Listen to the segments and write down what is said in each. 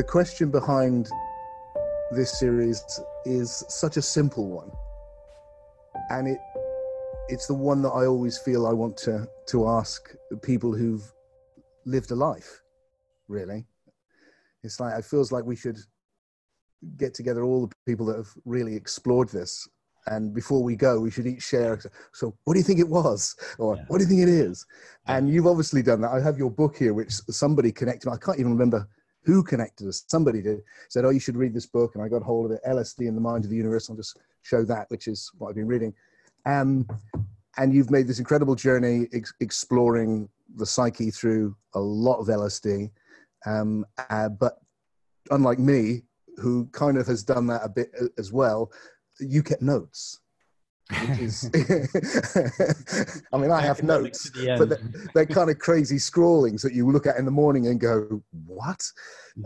the question behind this series is such a simple one, and it it's the one that I always feel I want to to ask people who've lived a life. Really, it's like it feels like we should get together all the people that have really explored this. And before we go we should each share. So what do you think it was? Or yeah. what do you think it is? And you've obviously done that. I have your book here which somebody connected i can't even remember who connected us? Somebody did said oh you should read this book and i got hold of it lsd in the mind of the universe i'll just show that which is what i've been reading. Um, and you've made this incredible journey ex- exploring the psyche through a lot of lsd um, uh, but unlike me who kind of has done that a bit as well you get notes is, I mean, I have notes, but they're, they're, kind of crazy scrawlings that you look at in the morning and go, "What?"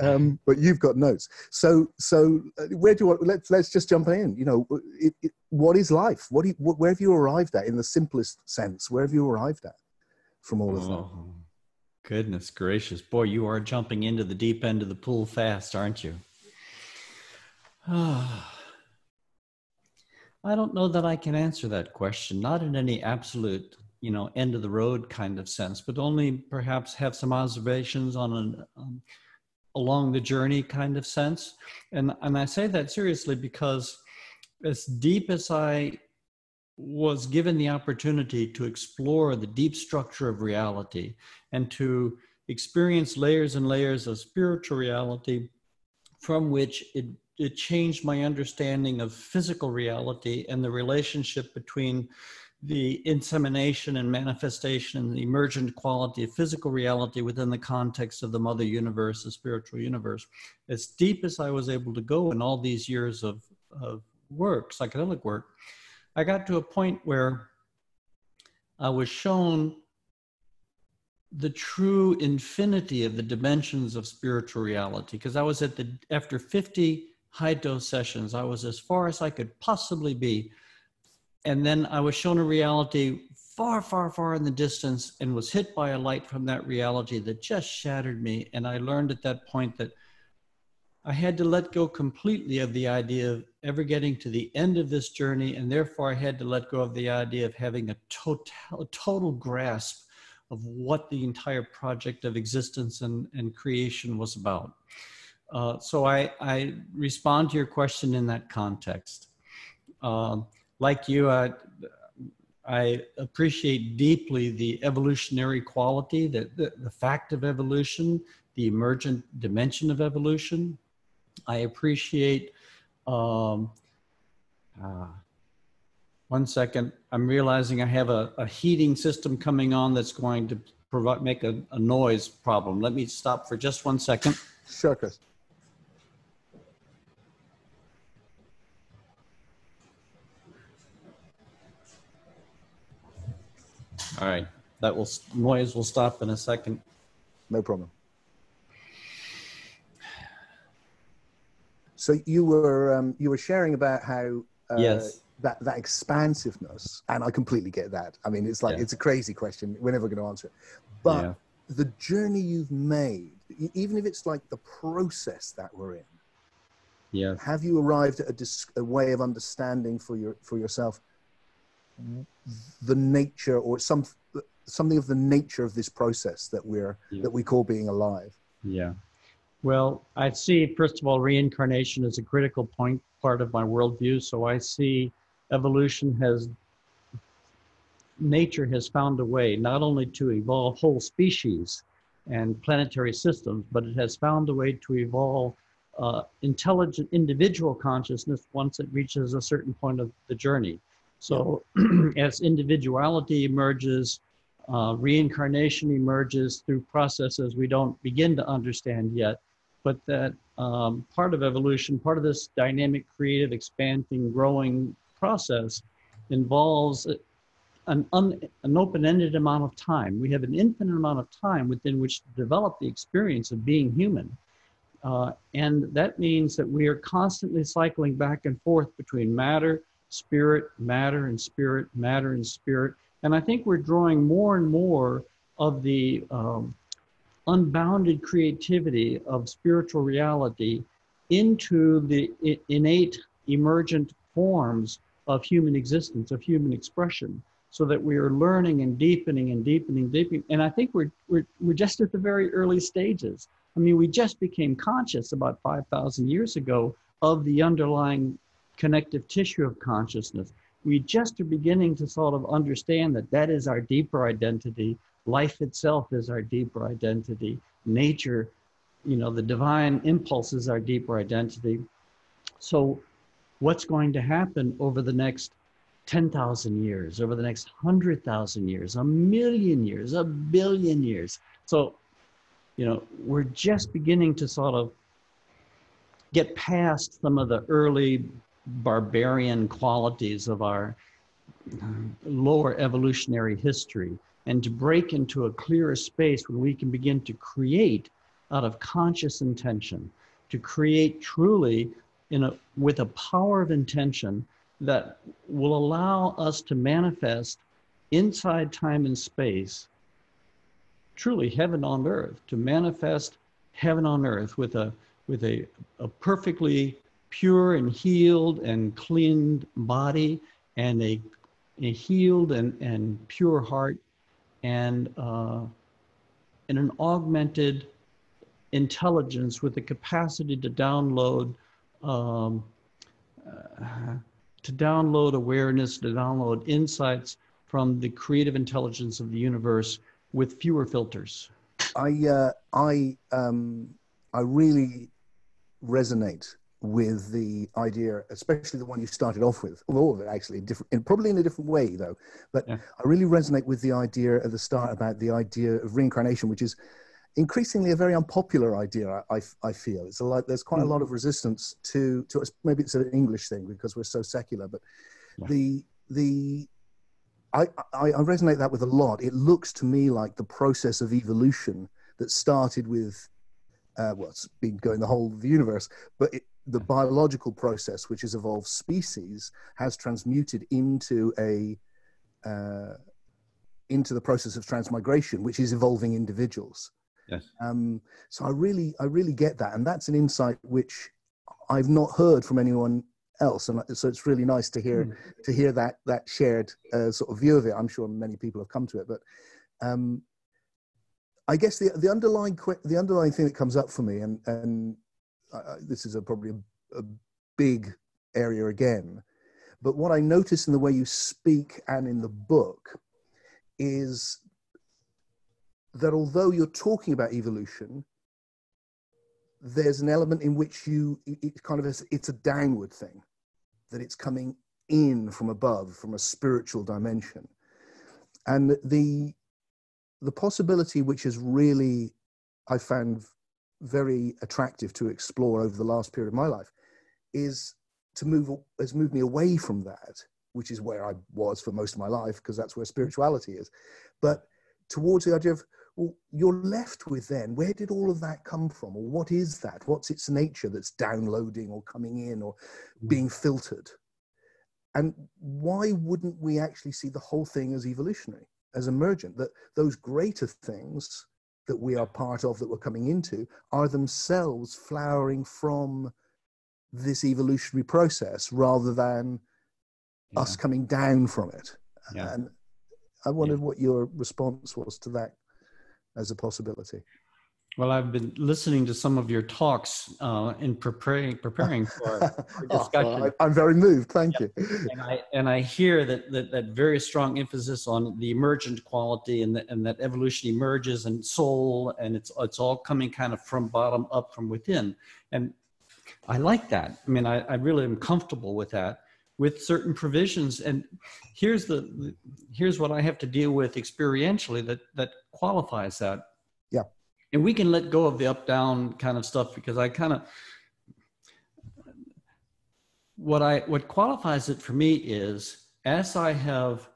Um, but you've got notes. So, so uh, where do you want? Let's let's just jump in. You know, it, it, what is life? What, do you, what where have you arrived at in the simplest sense? Where have you arrived at from all of oh, that? Goodness gracious, boy, you are jumping into the deep end of the pool fast, aren't you? Ah. I don't know that I can answer that question, not in any absolute, you know, end of the road kind of sense, but only perhaps have some observations on an um, along the journey kind of sense. And and I say that seriously because as deep as I was given the opportunity to explore the deep structure of reality and to experience layers and layers of spiritual reality from which it it changed my understanding of physical reality and the relationship between the insemination and manifestation and the emergent quality of physical reality within the context of the mother universe, the spiritual universe. As deep as I was able to go in all these years of, of work, psychedelic work, I got to a point where I was shown the true infinity of the dimensions of spiritual reality because I was at the after 50 high dose sessions. I was as far as I could possibly be. And then I was shown a reality far, far, far in the distance and was hit by a light from that reality that just shattered me. And I learned at that point that I had to let go completely of the idea of ever getting to the end of this journey. And therefore, I had to let go of the idea of having a total, total grasp of what the entire project of existence and, and creation was about. Uh, so I, I, respond to your question in that context. Uh, like you, I, I, appreciate deeply the evolutionary quality, the, the, the, fact of evolution, the emergent dimension of evolution. I appreciate, um, uh, one second, I'm realizing I have a, a, heating system coming on that's going to provide, make a, a noise problem. Let me stop for just one second. Sure, All right, that will noise will stop in a second. No problem. So you were um, you were sharing about how uh, yes that that expansiveness, and I completely get that. I mean, it's like yeah. it's a crazy question. We're never going to answer it, but yeah. the journey you've made, even if it's like the process that we're in, yeah, have you arrived at a, dis- a way of understanding for your for yourself the nature or some something of the nature of this process that we're yeah. that we call being alive. Yeah. Well i see first of all reincarnation as a critical point part of my worldview. So i see evolution has nature has found a way not only to evolve whole species and planetary systems but it has found a way to evolve uh, intelligent individual consciousness once it reaches a certain point of the journey so as individuality emerges, uh, reincarnation emerges through processes we don't begin to understand yet, but that um, part of evolution, part of this dynamic, creative, expanding, growing process involves an, un, an open-ended amount of time. We have an infinite amount of time within which to develop the experience of being human. Uh, and that means that we are constantly cycling back and forth between matter, spirit, matter, and spirit, matter, and spirit. And I think we're drawing more and more of the um, unbounded creativity of spiritual reality into the innate emergent forms of human existence, of human expression, so that we are learning and deepening and deepening, deepening. And I think we're, we're, we're just at the very early stages. I mean, we just became conscious about 5,000 years ago of the underlying connective tissue of consciousness. We just are beginning to sort of understand that that is our deeper identity. Life itself is our deeper identity. Nature, you know, the divine impulse is our deeper identity. So, what's going to happen over the next 10,000 years, over the next 100,000 years, a million years, a billion years? So, you know, we're just beginning to sort of get past some of the early barbarian qualities of our uh, lower evolutionary history and to break into a clearer space where we can begin to create out of conscious intention, to create truly in a, with a power of intention that will allow us to manifest inside time and space truly heaven on earth, to manifest heaven on earth with a with a, a perfectly pure and healed and cleaned body and a, a healed and, and pure heart and, uh, and an augmented intelligence with the capacity to download um, uh, to download awareness, to download insights from the creative intelligence of the universe with fewer filters. I uh, I um, I really resonate with the idea, especially the one you started off with, all of it actually, different, and probably in a different way though. But yeah. I really resonate with the idea at the start about the idea of reincarnation, which is increasingly a very unpopular idea. I, I feel it's a lot. There's quite mm. a lot of resistance to to maybe it's an English thing because we're so secular, but yeah. the the I, I, I resonate that with a lot. It looks to me like the process of evolution that started with uh, well, it's been going the whole of the universe, but it, the biological process which has evolved species has transmuted into a uh, into the process of transmigration, which is evolving individuals. Yes. Um, so I really, I really get that, and that's an insight which I've not heard from anyone else, and so it's really nice to hear mm. to hear that that shared uh, sort of view of it. I'm sure many people have come to it, but um, I guess the the underlying the underlying thing that comes up for me, and and uh, this is a, probably a, a, big area again, but what I notice in the way you speak and in the book is that although you're talking about evolution, there's an element in which you it kind of is, it's a downward thing, that it's coming in from above, from a spiritual dimension, and the the possibility which has really I found very attractive to explore over the last period of my life is to move has moved me away from that, which is where I was for most of my life because that's where spirituality is, but towards the idea of well, you're left with then where did all of that come from, or what is that? What's its nature that's downloading or coming in or mm. being filtered? And why wouldn't we actually see the whole thing as evolutionary? as emergent, that those greater things that we are part of, that we're coming into, are themselves flowering from this evolutionary process rather than yeah. us coming down from it. Yeah. And I wondered yeah. what your response was to that as a possibility. Well, I've been listening to some of your talks uh, in preparing preparing for, for discussion. oh, I, am very moved. Thank yeah. you. And I and I hear that, that that very strong emphasis on the emergent quality and that and that evolution emerges and soul and it's it's all coming kind of from bottom up from within. And I like that. I mean, I, I really am comfortable with that with certain provisions. And here's the here's what I have to deal with experientially that that qualifies that and we can let go of the up down kind of stuff because I kind of what I what qualifies it for me is as I have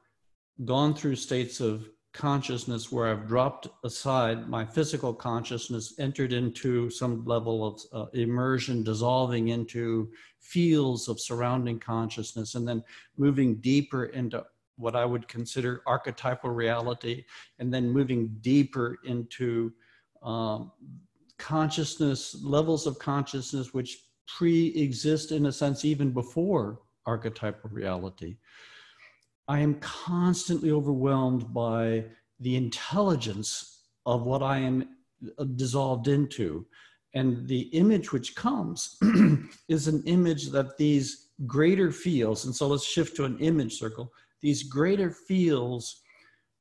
gone through states of consciousness where I've dropped aside my physical consciousness, entered into some level of uh, immersion, dissolving into fields of surrounding consciousness, and then moving deeper into what I would consider archetypal reality, and then moving deeper into um, consciousness, levels of consciousness which pre exist in a sense even before archetypal reality. I am constantly overwhelmed by the intelligence of what I am uh, dissolved into. And the image which comes is an image that these greater fields, and so let's shift to an image circle, these greater fields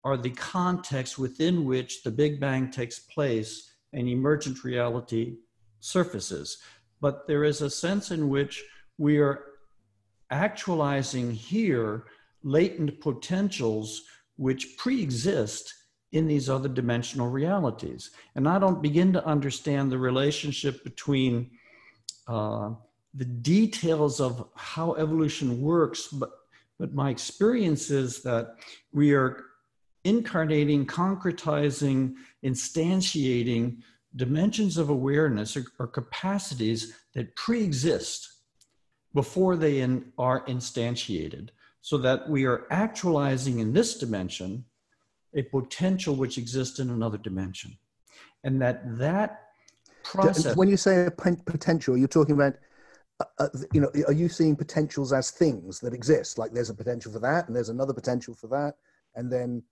are the context within which the Big Bang takes place and emergent reality surfaces. But there is a sense in which we are actualizing here latent potentials which pre exist in these other dimensional realities. And I don't begin to understand the relationship between uh, the details of how evolution works, but, but my experience is that we are incarnating, concretizing, instantiating dimensions of awareness or, or capacities that pre exist before they in, are instantiated, so that we are actualizing in this dimension a potential which exists in another dimension. And that that process. When you say a potential, you're talking about uh, uh, you know, are you seeing potentials as things that exist? Like there's a potential for that, and there's another potential for that, and then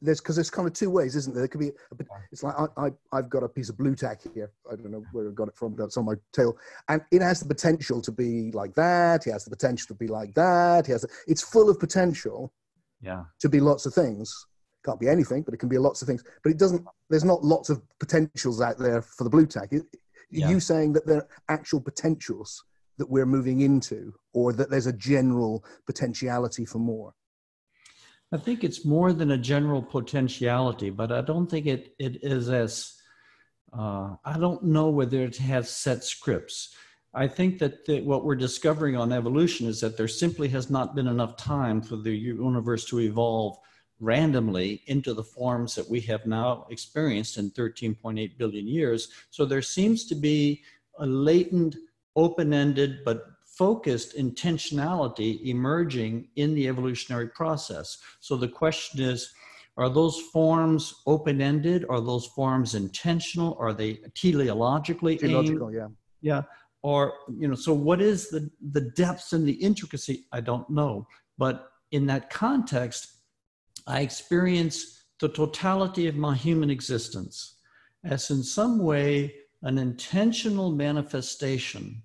there's because there's kind of two ways, isn't there? There could be. A, it's like I, I have got a piece of Blu Tack here. I don't know where I got it from. but it's on my tail, and it has the potential to be like that. It has the potential to be like that. He has. It's full of potential. Yeah. To be lots of things. Can't be anything, but it can be lots of things. But it doesn't. There's not lots of potentials out there for the Blu Tack. It, yeah. you saying that there are actual potentials that we're moving into, or that there's a general potentiality for more? I think it's more than a general potentiality, but I don't think it, it is as, uh, I don't know whether it has set scripts. I think that the, what we're discovering on evolution is that there simply has not been enough time for the universe to evolve randomly into the forms that we have now experienced in 13.8 billion years. So there seems to be a latent, open ended, but focused intentionality emerging in the evolutionary process. So the question is, are those forms open-ended? Are those forms intentional? Are they teleologically Teleological, yeah. Yeah. Or, you know, so what is the, the depths and the intricacy? I don't know. But in that context, I experience the totality of my human existence as in some way an intentional manifestation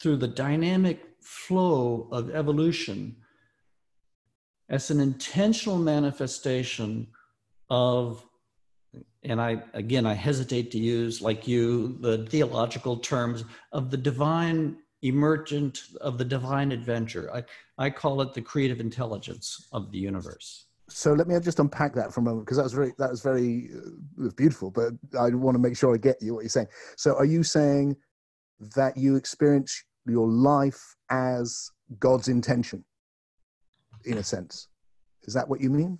through the dynamic flow of evolution as an intentional manifestation of and i again i hesitate to use like you the theological terms of the divine emergent of the divine adventure. I, I call it the creative intelligence of the universe. So let me just unpack that for a moment because that was very that was very uh, beautiful but i want to make sure i get you what you're saying. So are you saying that you experience your life as God's intention, in a sense. Is that what you mean?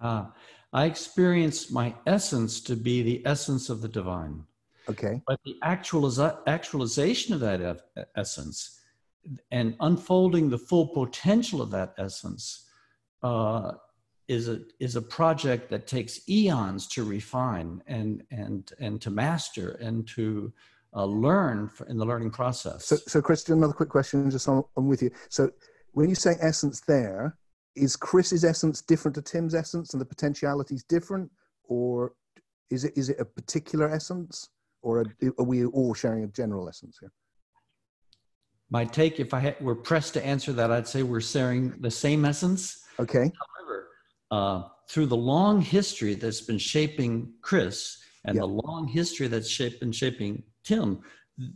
Uh, I experience my essence to be the essence of the divine. Okay. But the actualiza- actualization of that essence and unfolding the full potential of that essence uh, is a is a project that takes eons to refine and and and to master and to uh, learn in the learning process. So, so Christian, another quick question, just on, on with you. So, when you say essence, there is Chris's essence different to Tim's essence, and the potentialities different, or is it is it a particular essence, or are we all sharing a general essence here? My take, if I had, were pressed to answer that, I'd say we're sharing the same essence. Okay. However, uh, through the long history that's been shaping Chris and yep. the long history that's shaped, been shaping Tim,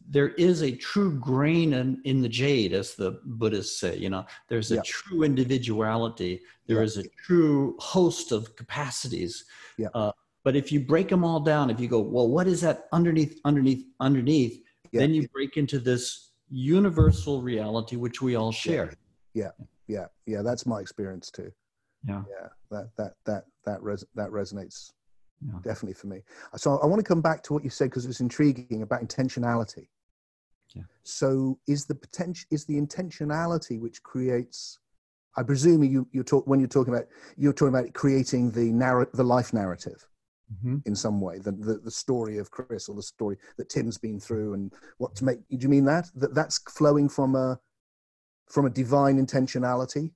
there is a true grain in, in the jade, as the Buddhists say. You know, there's a yeah. true individuality. There yeah. is a true host of capacities. Yeah. Uh, but if you break them all down, if you go, well, what is that underneath, underneath, underneath? Yeah. Then you break into this universal reality which we all share. Yeah, yeah, yeah. That's my experience too. Yeah, yeah. That that that that res- that resonates yeah. definitely for me. So I want to come back to what you said because it's intriguing about intentionality. Yeah. So is the potential is the intentionality which creates? I presume you you talk when you're talking about you're talking about creating the narrative, the life narrative. mm-hmm. in some way the, the, the story of chris or the story that tim's been through and what to make do you mean that that that's flowing from a from a divine intentionality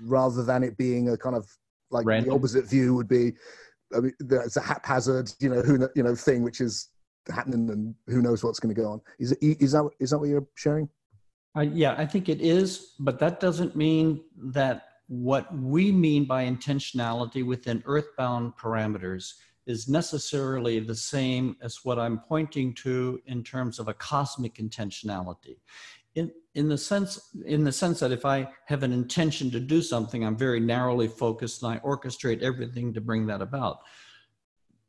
rather than it being a kind of like Random. the opposite view would be I mean, it's a haphazard, you know, who you know thing which is happening, and who knows what's going to go on. Is it, is that is that what you're sharing? Uh, yeah, I think it is, but that doesn't mean that what we mean by intentionality within earthbound parameters is necessarily the same as what I'm pointing to in terms of a cosmic intentionality. In, in the sense in the sense that if I have an intention to do something, I'm very narrowly focused and I orchestrate everything to bring that about.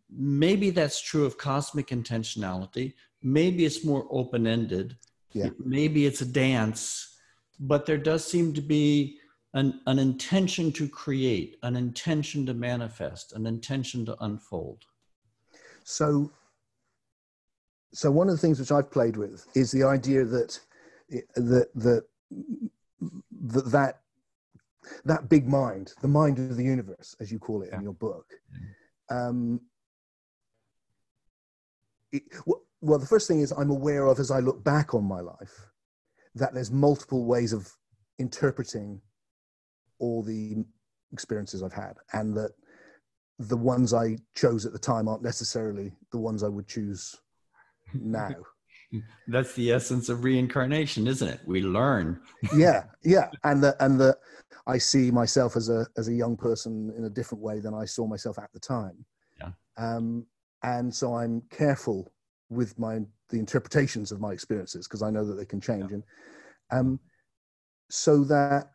Maybe that's true of cosmic intentionality. Maybe it's more open-ended. Yeah. Maybe it's a dance, but there does seem to be an, an intention to create, an intention to manifest, an intention to unfold. So, so one of the things which I've played with is the idea that that that that that big mind, the mind of the universe, as you call it yeah. in your book. Um, it, well, the first thing is I'm aware of as I look back on my life that there's multiple ways of interpreting all the experiences I've had, and that the ones I chose at the time aren't necessarily the ones I would choose now. That's the essence of reincarnation, isn't it? We learn. yeah, yeah, and that and that I see myself as a as a young person in a different way than I saw myself at the time. Yeah. Um, and so I'm careful with my the interpretations of my experiences because I know that they can change, yeah. and um, so that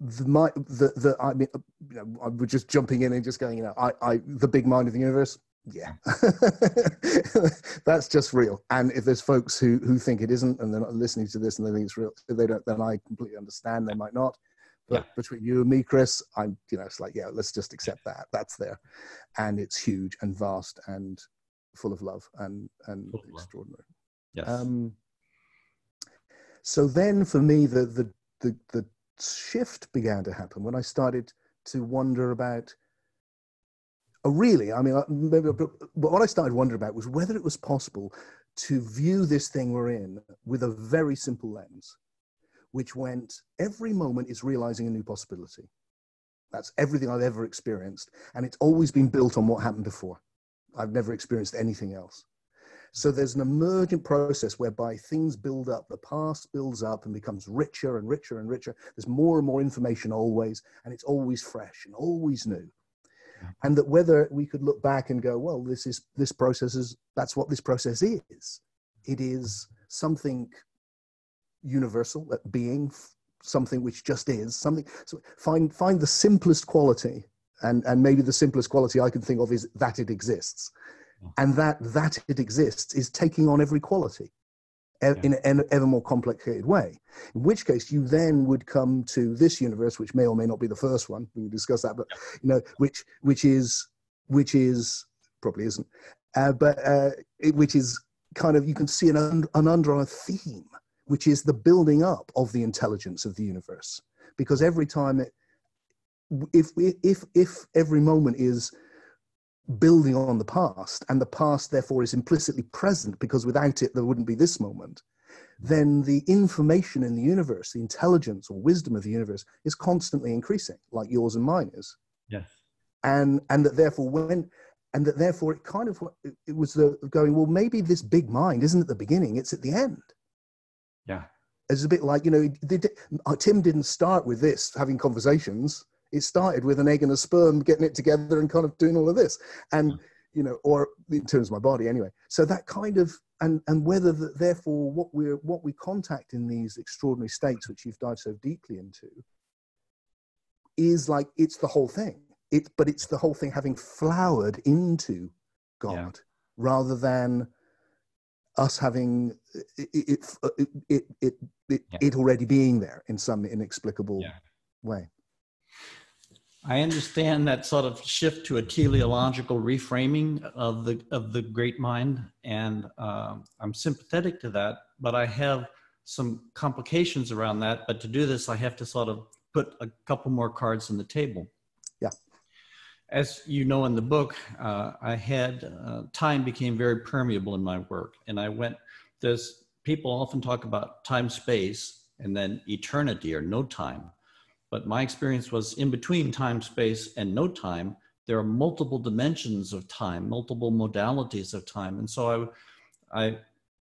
the my the the I mean, you know, I was just jumping in and just going, you know, I I the big mind of the universe. Yeah, that's just real. And if there's folks who who think it isn't, and they're not listening to this and they think it's real, they don't. Then I completely understand. They might not. But yeah. between you and me, Chris, I'm, you know, it's like, yeah, let's just accept that. That's there, and it's huge and vast and full of love and and extraordinary. Yes. Um, so then, for me, the the the the shift began to happen when I started to wonder about. Oh, really? I mean, maybe, but what I started wondering about was whether it was possible to view this thing we're in with a very simple lens, which went every moment is realizing a new possibility. That's everything I've ever experienced. And it's always been built on what happened before. I've never experienced anything else. So there's an emergent process whereby things build up, the past builds up and becomes richer and richer and richer. There's more and more information always, and it's always fresh and always new. And that whether we could look back and go, well, this is this process is that's what this process is. It is something universal, that being, something which just is, something so find find the simplest quality and and maybe the simplest quality i can think of is that it exists. And that that it exists is taking on every quality yeah. in an ever more complicated way. In which case you then would come to this universe which may or may not be the first one. We can discuss that but you know which which is which is probably isn't uh, but uh, it, which is kind of you can see an, an underlying theme which is the building up of the intelligence of the universe. Because every time it if if if every moment is building on the past, and the past therefore is implicitly present because without it there wouldn't be this moment, then the information in the universe, the intelligence or wisdom of the universe, is constantly increasing, like yours and mine is. Yes. And and that therefore when and that therefore it kind of it was the going well maybe this big mind isn't at the beginning it's at the end yeah it's a bit like you know uh, tim didn't start with this having conversations it started with an egg and a sperm getting it together and kind of doing all of this and you know or in terms of my body anyway so that kind of and and whether that therefore what we're what we contact in these extraordinary states which you've dived so deeply into is like it's the whole thing it but it's the whole thing having flowered into god yeah. rather than us having it it it it, it, it, yeah. it already being there in some inexplicable yeah. way I understand that sort of shift to a teleological reframing of the of the great mind, and uh, I'm sympathetic to that. But I have some complications around that. But to do this, I have to sort of put a couple more cards on the table. Yeah. as you know in the book, uh, I had uh, time became very permeable in my work, and I went. There's people often talk about time, space, and then eternity or no time, but my experience was in between time, space, and no time. There are multiple dimensions of time, multiple modalities of time, and so I, I,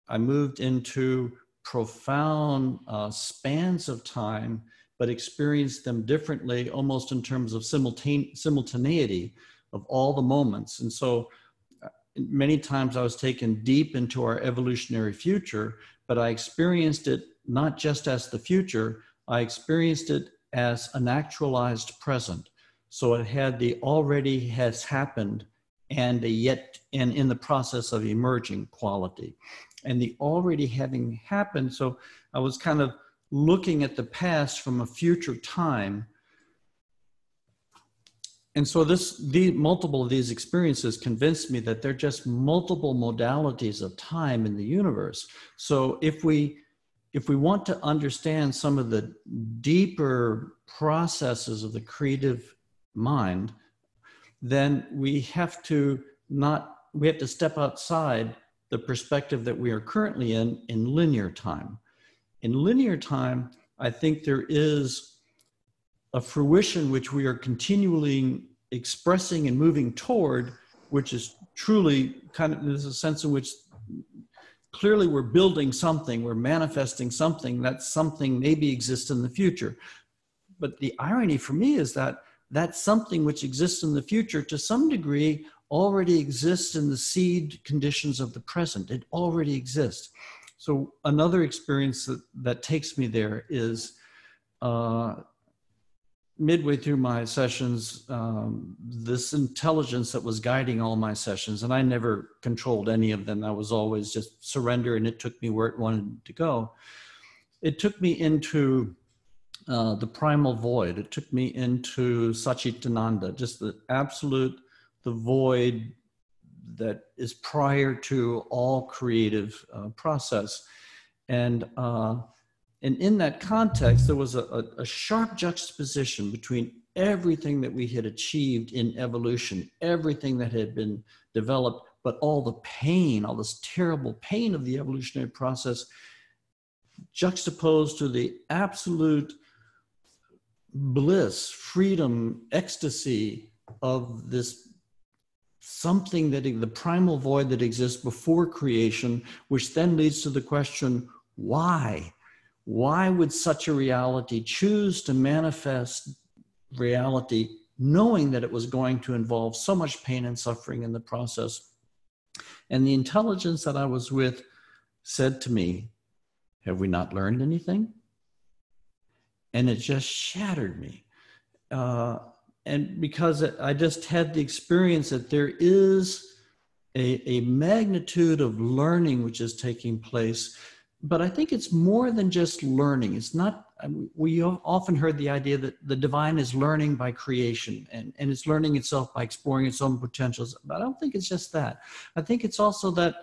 I moved into profound uh, spans of time but experienced them differently, almost in terms of simultane- simultaneity of all the moments. And so uh, many times I was taken deep into our evolutionary future, but I experienced it not just as the future, I experienced it as an actualized present. So it had the already has happened and a yet and in the process of emerging quality. And the already having happened, so I was kind of looking at the past from a future time. And so this the multiple of these experiences convinced me that they're just multiple modalities of time in the universe. So if we if we want to understand some of the deeper processes of the creative mind, then we have to not we have to step outside the perspective that we are currently in in linear time. In linear time, I think there is a fruition which we are continually expressing and moving toward, which is truly kind of there's a sense in which clearly we're building something, we're manifesting something that something maybe exists in the future. But the irony for me is that that something which exists in the future to some degree already exists in the seed conditions of the present. It already exists. So another experience that, that takes me there is uh, midway through my sessions, um, this intelligence that was guiding all my sessions, and I never controlled any of them. I was always just surrender, and it took me where it wanted to go. It took me into uh, the primal void. It took me into Satchitananda, just the absolute, the void, that is prior to all creative uh, process. And, uh, and in that context, there was a, a, sharp juxtaposition between everything that we had achieved in evolution, everything that had been developed, but all the pain, all this terrible pain of the evolutionary process, juxtaposed to the absolute bliss, freedom, ecstasy of this something that the primal void that exists before creation, which then leads to the question why? Why would such a reality choose to manifest reality knowing that it was going to involve so much pain and suffering in the process? And the intelligence that I was with said to me, Have we not learned anything? And it just shattered me. Uh, and because I just had the experience that there is a, a magnitude of learning which is taking place but I think it's more than just learning. It's not, we often heard the idea that the divine is learning by creation and, and it's learning itself by exploring its own potentials. But I don't think it's just that. I think it's also that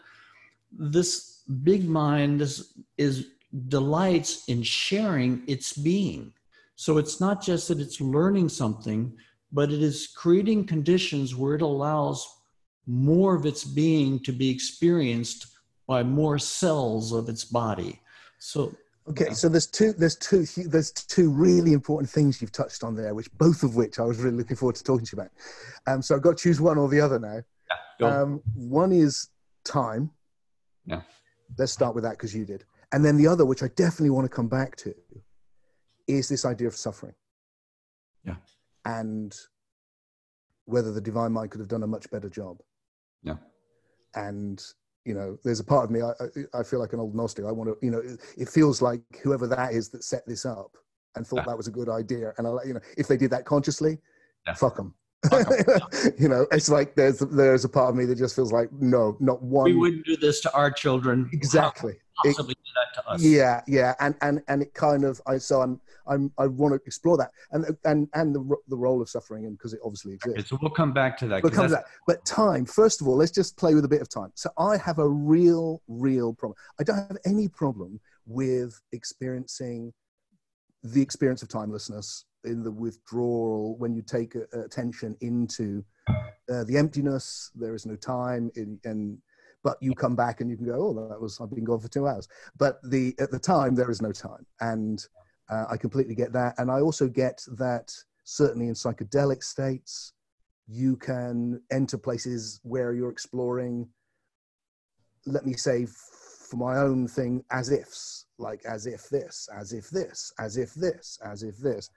this big mind is, is delights in sharing its being. So it's not just that it's learning something, but it is creating conditions where it allows more of its being to be experienced by more cells of its body. So Okay, so there's two, there's two, there's two really important things you've touched on there, which both of which I was really looking forward to talking to you about. Um, so I've got to choose one or the other now. Yeah, um, one is time. Yeah. Let's start with that because you did, and then the other, which I definitely want to come back to, is this idea of suffering. Yeah and whether the divine mind could have done a much better job. Yeah. And you know, there's a part of me I, I feel like an old Gnostic. I want to, you know, it, it feels like whoever that is that set this up and thought yeah. that was a good idea. And I, you know, if they did that consciously, yeah. fuck them. you know, it's like there's there's a part of me that just feels like no, not one. We wouldn't do this to our children. Exactly. Possibly it, do that to us? Yeah, yeah, and and and it kind of I so I'm I'm I want to explore that and and and the the role of suffering and because it obviously exists. Okay, so we'll come back to that. We'll come to that. But time, first of all, let's just play with a bit of time. So I have a real, real problem. I don't have any problem with experiencing the experience of timelessness in the withdrawal when you take attention into uh, the emptiness. There is no time, in, and but you come back and you can go, oh, that was I've been gone for two hours. But the at the time there is no time, and uh, I completely get that, and I also get that certainly in psychedelic states, you can enter places where you're exploring. Let me say, for my own thing, as ifs, like as if this, as if this, as if this, as if this.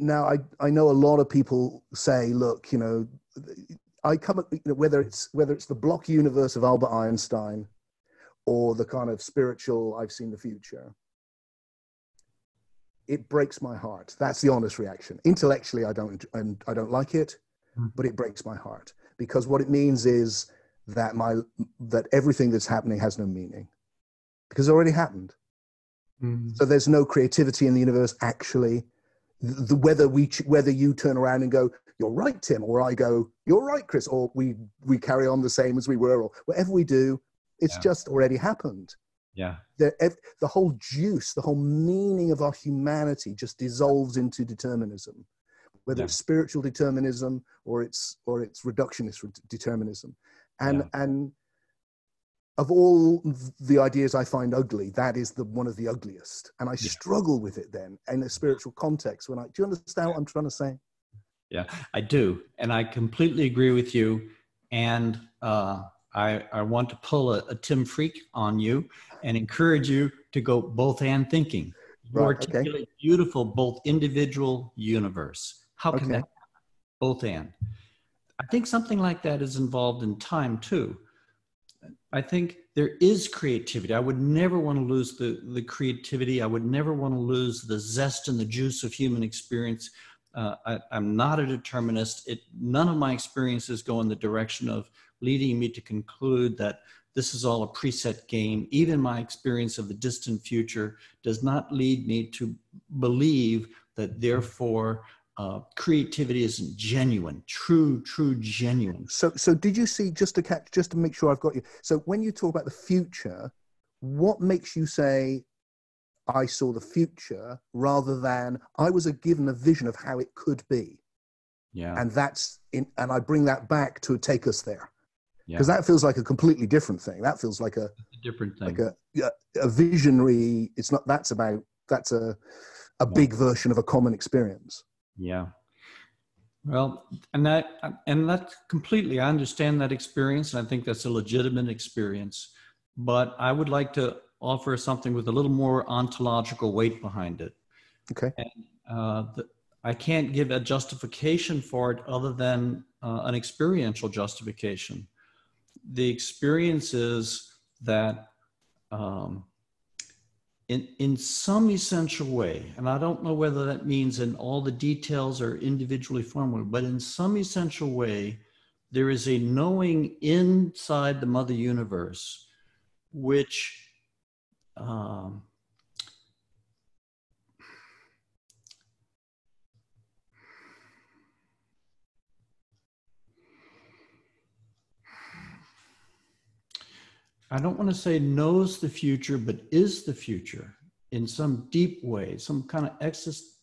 Now, I, I know a lot of people say, look, you know, I come at you know, whether it's whether it's the block universe of Albert Einstein or the kind of spiritual I've seen the future. It breaks my heart. That's the honest reaction. Intellectually, I don't and I don't like it, mm. but it breaks my heart because what it means is that my that everything that's happening has no meaning because it already happened. Mm. So there's no creativity in the universe actually. The, the, whether we whether you turn around and go you're right, Tim, or I go, you're right, Chris, or we we carry on the same as we were, or whatever we do, it's yeah. just already happened. Yeah. The, the whole juice, the whole meaning of our humanity just dissolves into determinism, whether yeah. it's spiritual determinism or it's or it's reductionist determinism, and yeah. and of all the ideas I find ugly, that is the one of the ugliest, and I struggle with it. Then in a spiritual context, when I do you understand what I'm trying to say? Yeah, I do. And I completely agree with you. And uh, I, I want to pull a, a, Tim Freke on you and encourage you to go both and thinking. You right, articulate okay. beautiful both individual universe. How can okay. that both and? I think something like that is involved in time too. I think there is creativity. I would never want to lose the, the creativity. I would never want to lose the zest and the juice of human experience uh, I, am not a determinist. It, none of my experiences go in the direction of leading me to conclude that this is all a preset game. Even my experience of the distant future does not lead me to believe that therefore uh, creativity isn't genuine, true, true, genuine. So, so did you see just to catch, just to make sure I've got you? So, when you talk about the future, what makes you say I saw the future rather than I was a given a vision of how it could be. Yeah. And that's in, and I bring that back to take us there. Because yeah. that feels like a completely different thing. That feels like a, a different thing. Like a, a, visionary. It's not, that's about, that's a, a yeah. big version of a common experience. Yeah. Well, and that, and that completely, I understand that experience. And I think that's a legitimate experience. But I would like to offer something with a little more ontological weight behind it. Okay. And, uh, the, I can't give a justification for it other than uh, an experiential justification. The experience is that um, in, in some essential way, and I don't know whether that means in all the details are individually formed, but in some essential way, there is a knowing inside the mother universe which um, I don't want to say knows the future, but is the future in some deep way, some kind of excess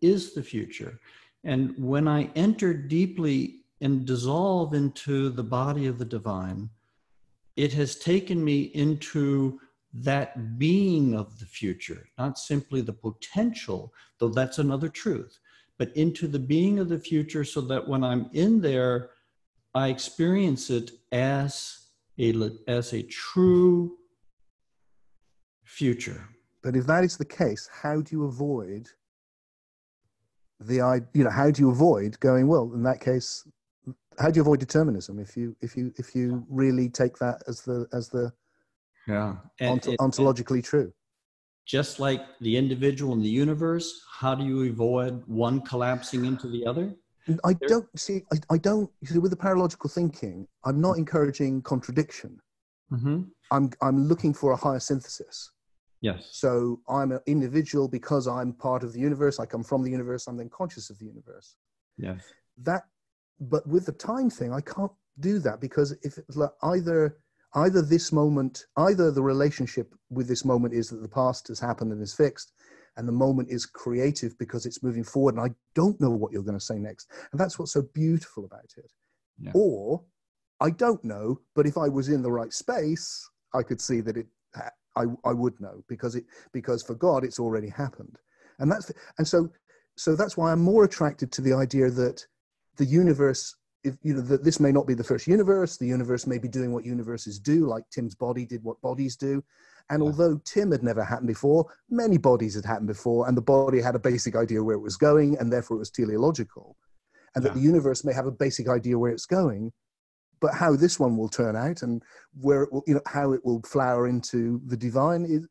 is the future. And when I enter deeply and dissolve into the body of the divine, it has taken me into that being of the future, not simply the potential, though that's another truth, but into the being of the future so that when I'm in there, I experience it as a, as a true future. But if that is the case, how do you avoid the you know how do you avoid going well in that case how do you avoid determinism if you if you if you really take that as the as the yeah. Ont- it, ontologically true. Just like the individual in the universe, how do you avoid one collapsing into the other? I don't see, I, I don't, see, with the paralogical thinking, I'm not encouraging contradiction. Mm-hmm. I'm, I'm looking for a higher synthesis. Yes. So I'm an individual because I'm part of the universe. I come from the universe. I'm then conscious of the universe. Yes. That, but with the time thing, I can't do that because if it's like either either this moment, either the relationship with this moment is that the past has happened and is fixed, and the moment is creative because it's moving forward and i don't know what you're going to say next. And that's what's so beautiful about it. Yeah. or i don't know but if i was in the right space i could see that it I, I would know because it because for god it's already happened. And that's and so so that's why i'm more attracted to the idea that the universe if you know that this may not be the first universe the universe may be doing what universes do like tim's body did what bodies do. And although tim had never happened before many bodies had happened before and the body had a basic idea where it was going and therefore it was teleological. And yeah. that the universe may have a basic idea where it's going but how this one will turn out and where it will you know how it will flower into the divine is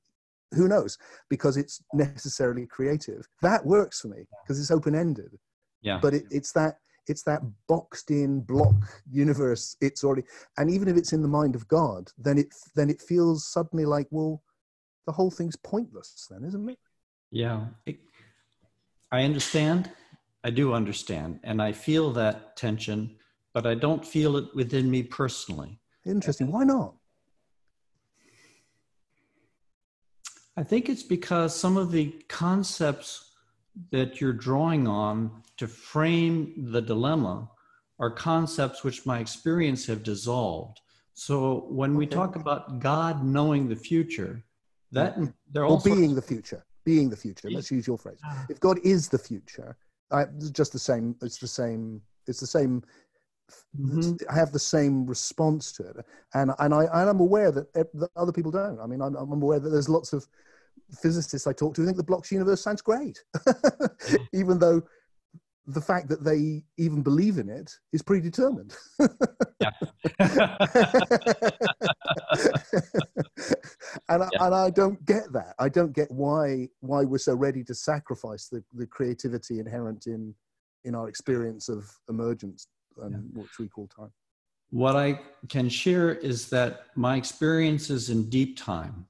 who knows? Because it's necessarily creative. That works for me because it's open-ended. Yeah. But it, it's that it's that boxed in block universe. It's already and even if it's in the mind of god then it then it feels suddenly like well the whole thing's pointless then isn't it? Yeah it, i understand. I do understand. And i feel that tension but i don't feel it within me personally. Interesting. Why not? I think it's because some of the concepts that you're drawing on to frame the dilemma are concepts which my experience have dissolved. So when we talk about God knowing the future, that they're all being the future, being the future. Let's use your phrase. Ah. If God is the future, I, it's just the same. It's the same. It's the same. Mm-hmm. I have the same response to it, and and I and I'm aware that, that other people don't. I mean, I'm, I'm aware that there's lots of physicists I talk to think the blocks universe sounds great, even though the fact that they even believe in it is predetermined. and, yeah. and I don't get that. I don't get why why we're so ready to sacrifice the, the creativity inherent in in our experience of emergence, and yeah. which we call time. What I can share is that my experiences in deep time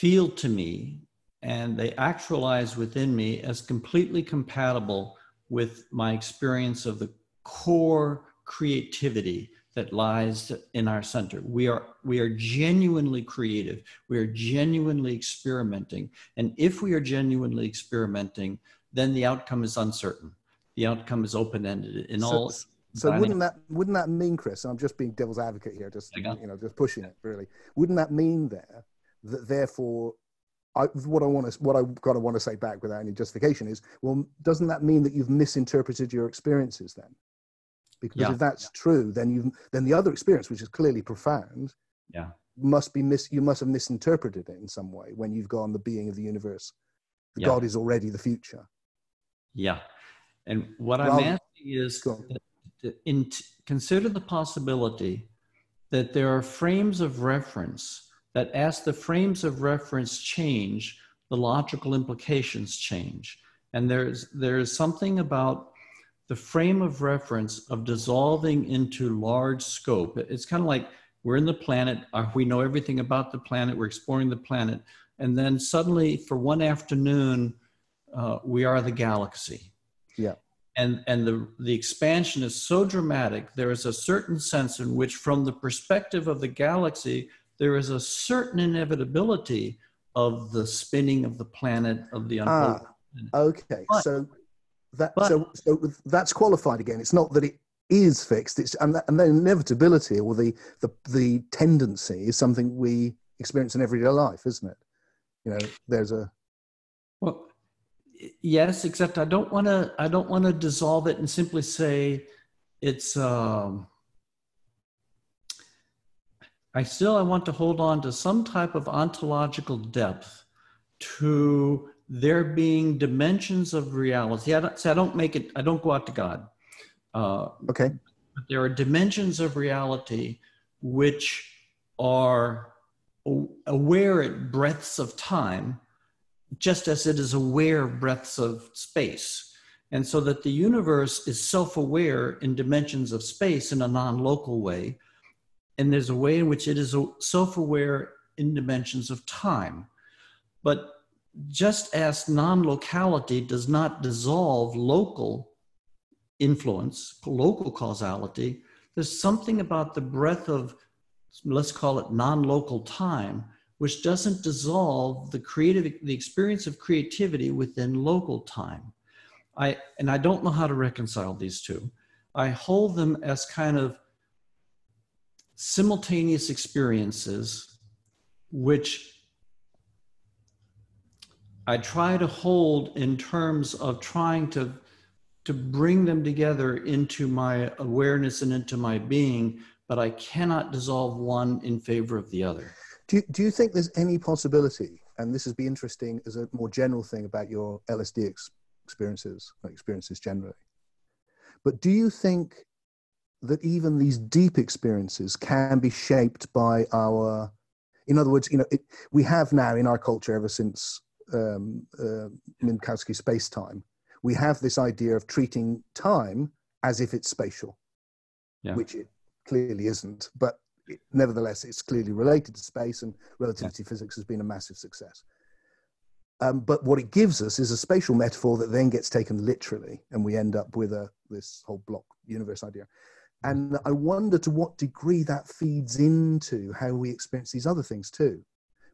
feel to me and they actualize within me as completely compatible with my experience of the core creativity that lies in our center. We are we are genuinely creative. We are genuinely experimenting. And if we are genuinely experimenting, then the outcome is uncertain. The outcome is open-ended in so, all so wouldn't that wouldn't that mean, Chris? I'm just being devil's advocate here, just you know, just pushing it really. Wouldn't that mean there that therefore I, what I want to, what I kind of want to say back without any justification is, well, doesn't that mean that you've misinterpreted your experiences then? Because yeah. if that's true, then you then the other experience, which is clearly profound, yeah, must be mis. You must have misinterpreted it in some way when you've gone the being of the universe. Yeah. God is already the future. Yeah, and what well, I'm asking is, in, consider the possibility that there are frames of reference that as the frames of reference change, the logical implications change. And there's, there's something about the frame of reference of dissolving into large scope. It's kind of like we're in the planet, uh, we know everything about the planet, we're exploring the planet, and then suddenly for one afternoon, uh, we are the galaxy. Yeah. And, and the, the expansion is so dramatic, there is a certain sense in which, from the perspective of the galaxy, there is a certain inevitability of the spinning of the planet of the unfolding. Ah, okay, but, so that but, so so that's qualified again. It's not that it is fixed. It's and, that, and the inevitability or the, the the tendency is something we experience in everyday life, isn't it? You know, there's a well, yes, except I don't want to I don't want to dissolve it and simply say it's. Um, I still I want to hold on to some type of ontological depth to there being dimensions of reality. I don't, I don't make it. I don't go out to God. Uh, okay. But there are dimensions of reality which are aware at breadths of time, just as it is aware breadths of space. And so that the universe is self aware in dimensions of space in a non local way, and there's a way in which it is self aware in dimensions of time. But just as non locality does not dissolve local influence, local causality, there's something about the breadth of, let's call it non local time, which doesn't dissolve the creative the experience of creativity within local time. I and I don't know how to reconcile these two. I hold them as kind of simultaneous experiences which I try to hold in terms of trying to to bring them together into my awareness and into my being, but I cannot dissolve one in favor of the other. Do you, do you think there's any possibility, and this would be interesting as a more general thing about your LSD ex- experiences, experiences generally, but do you think that even these deep experiences can be shaped by our, in other words, you know, it, we have now in our culture ever since um, uh, Minkowski space time, we have this idea of treating time as if it's spatial, yeah. which it clearly isn't. But it, nevertheless, it's clearly related to space, and relativity yeah. physics has been a massive success. Um, but what it gives us is a spatial metaphor that then gets taken literally, and we end up with a this whole block universe idea. And I wonder to what degree that feeds into how we experience these other things too.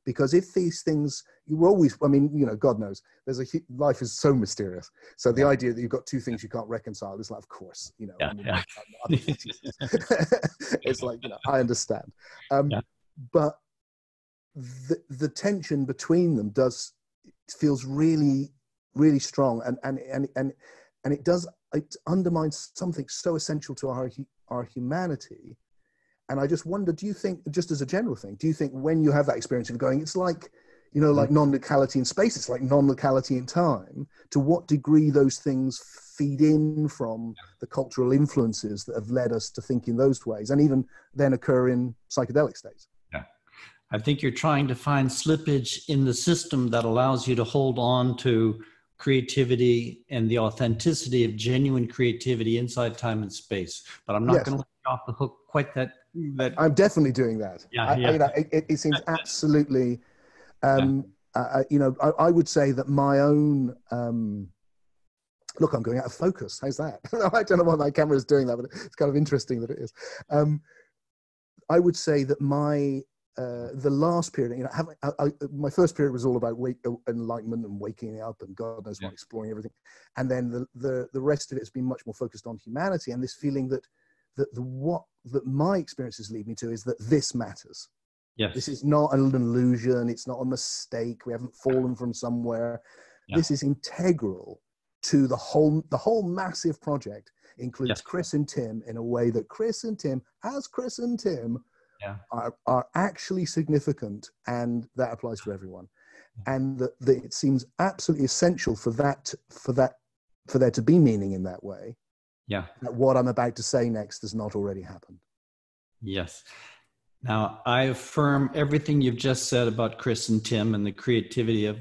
Because if these things you always i mean you know god knows there's a life is so mysterious. So the yeah. idea that you've got two things you can't reconcile is like of course you know yeah, yeah. it's like you know i understand. Um, but the the tension between them does feels really really strong. And and and and, and it does it undermines something so essential to our our humanity and I just wonder, do you think, just as a general thing, do you think when you have that experience of going, it's like, you know, like mm. non-locality in space, it's like non-locality in time, to what degree those things feed in from the cultural influences that have led us to think in those ways and even then occur in psychedelic states? Yeah. I think you're trying to find slippage in the system that allows you to hold on to creativity and the authenticity of genuine creativity inside time and space. But I'm not yes. going to let you off the hook quite that but I'm definitely doing that. Yeah, I, yeah. You know, it, it, seems absolutely. Um, yeah. uh, you know, I, I, would say that my own. Um, look, I'm going out of focus. How's that? I don't know why my camera is doing that, but it's kind of interesting that it is. Um, I would say that my uh, the last period, you know, having, I, I, my first period was all about wake, enlightenment and waking up and God knows yeah. what, exploring everything. And then the, the, the rest of it has been much more focused on humanity and this feeling that that the what that my experiences lead me to is that this matters. Yes. This is not an illusion. It's not a mistake. We haven't fallen from somewhere. Yeah. This is integral to the whole the whole massive project includes yes. Chris and Tim in a way that Chris and Tim, as Chris and Tim, yeah. are, are actually significant and that applies to everyone. And that, that it seems absolutely essential for that for that for there to be meaning in that way yeah. That what I'm about to say next has not already happened. Yes. Now, I affirm everything you've just said about Chris and Tim and the creativity of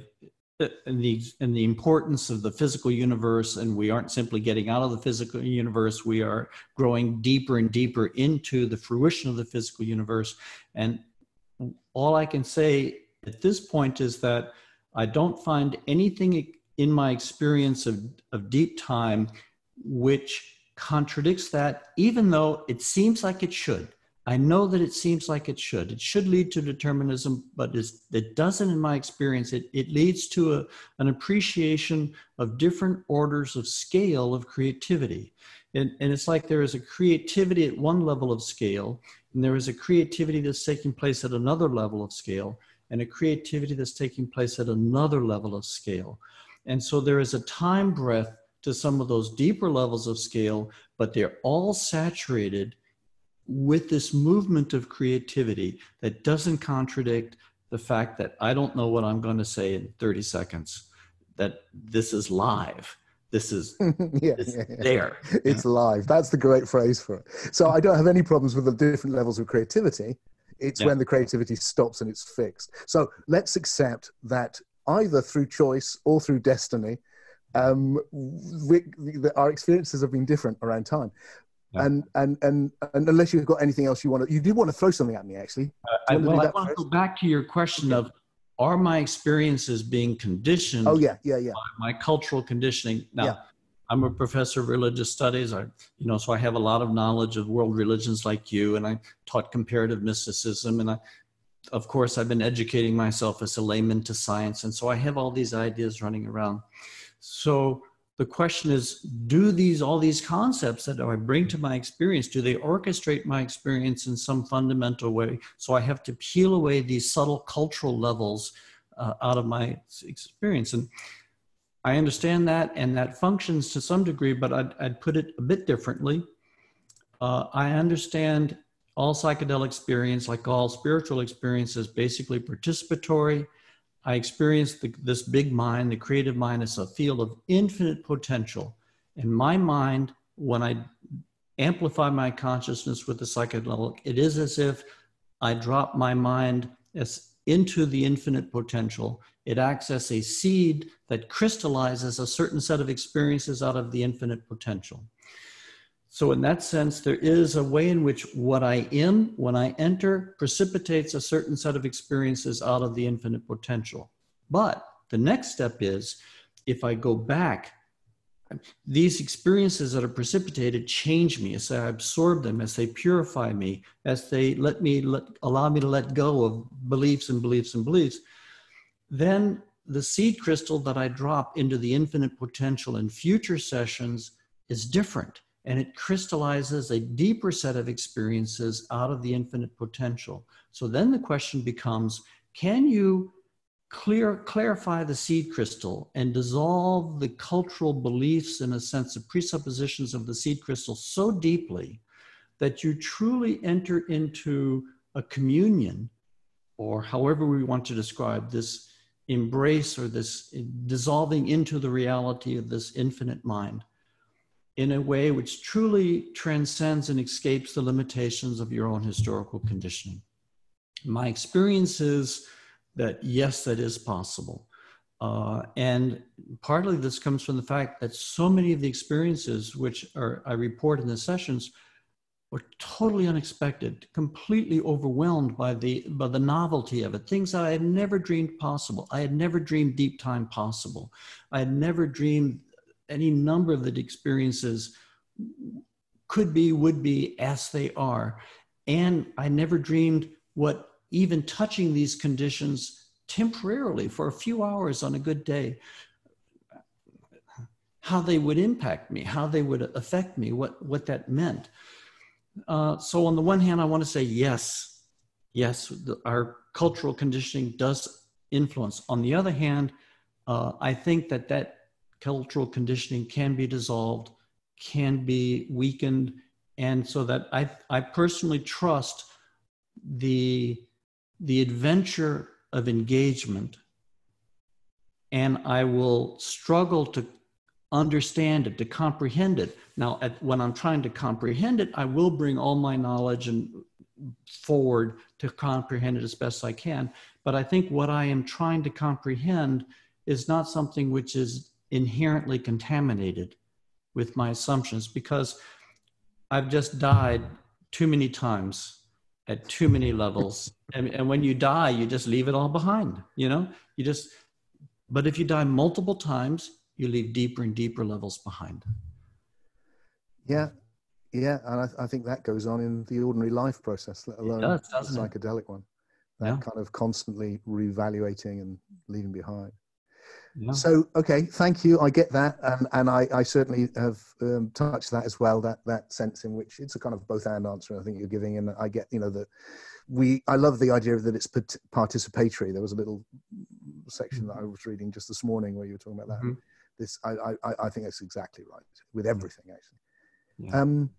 and the, and the importance of the physical universe. And we aren't simply getting out of the physical universe, we are growing deeper and deeper into the fruition of the physical universe. And all I can say at this point is that I don't find anything in my experience of, of deep time which contradicts that, even though it seems like it should. I know that it seems like it should. It should lead to determinism, but it doesn't, in my experience. It, it leads to a, an appreciation of different orders of scale of creativity. And, and it's like there is a creativity at one level of scale, and there is a creativity that's taking place at another level of scale, and a creativity that's taking place at another level of scale. And so there is a time breath to some of those deeper levels of scale, but they're all saturated with this movement of creativity that doesn't contradict the fact that I don't know what I'm going to say in 30 seconds, that this is live. This is yeah, yeah, yeah. there. It's live. That's the great phrase for it. So I don't have any problems with the different levels of creativity. It's when the creativity stops and it's fixed. So let's accept that either through choice or through destiny, um, we, our experiences have been different around time. Yeah. And, and and and unless you've got anything else you want to, you did want to throw something at me actually. Uh, I, well, I want to go back to your question okay. of are my experiences being conditioned? Oh yeah, yeah, yeah. my cultural conditioning. Now, yeah. I'm a professor of religious studies. I, you know, so I have a lot of knowledge of world religions like you, and I taught comparative mysticism, and I, of course, I've been educating myself as a layman to science, and so I have all these ideas running around. So the question is do these all these concepts that i bring to my experience do they orchestrate my experience in some fundamental way? So i have to peel away these subtle cultural levels uh, out of my experience. And i understand that and that functions to some degree but i'd, I'd put it a bit differently. Uh, i understand all psychedelic experience like all spiritual experience is basically participatory I experienced the, this big mind, the creative mind, as a field of infinite potential. And my mind, when I amplify my consciousness with the psychedelic, it is as if I drop my mind as into the infinite potential. It acts as a seed that crystallizes a certain set of experiences out of the infinite potential. So, in that sense, there is a way in which what I am when I enter precipitates a certain set of experiences out of the infinite potential. But the next step is if I go back, these experiences that are precipitated change me as I absorb them, as they purify me, as they let me let, allow me to let go of beliefs and beliefs and beliefs. Then the seed crystal that I drop into the infinite potential in future sessions is different and it crystallizes a deeper set of experiences out of the infinite potential. So then the question becomes can you clear, clarify the seed crystal and dissolve the cultural beliefs and a sense of presuppositions of the seed crystal so deeply that you truly enter into a communion, or however we want to describe this embrace or this dissolving into the reality of this infinite mind in a way which truly transcends and escapes the limitations of your own historical conditioning. My experience is that yes, that is possible. Uh, and partly this comes from the fact that so many of the experiences which are, I report in the sessions were totally unexpected, completely overwhelmed by the by the novelty of it. Things that I had never dreamed possible. I had never dreamed deep time possible. I had never dreamed any number of the experiences could be, would be as they are. And I never dreamed what even touching these conditions temporarily for a few hours on a good day, how they would impact me, how they would affect me, what, what that meant. Uh, so, on the one hand, I want to say yes, yes, the, our cultural conditioning does influence. On the other hand, uh, I think that that cultural conditioning can be dissolved, can be weakened, and so that I, I personally trust the, the adventure of engagement, and I will struggle to understand it, to comprehend it. Now, at, when I'm trying to comprehend it, I will bring all my knowledge and forward to comprehend it as best I can. But I think what I am trying to comprehend is not something which is inherently contaminated with my assumptions because I've just died too many times at too many levels. And, and when you die, you just leave it all behind, you know? You just, but if you die multiple times, you leave deeper and deeper levels behind. Yeah, yeah, and I, I, think that goes on in the ordinary life process, let alone does, the psychedelic it? one. That yeah. kind of constantly reevaluating and leaving behind. Yeah. So, okay, thank you. I get that, and and I, I certainly have um, touched that as well. That that sense in which it's a kind of both and answer. I think you're giving, and I get you know that we. I love the idea that it's participatory. There was a little section that I was reading just this morning where you were talking about that. Mm-hmm. This, I, I, I think that's exactly right with everything actually. Yeah. Um.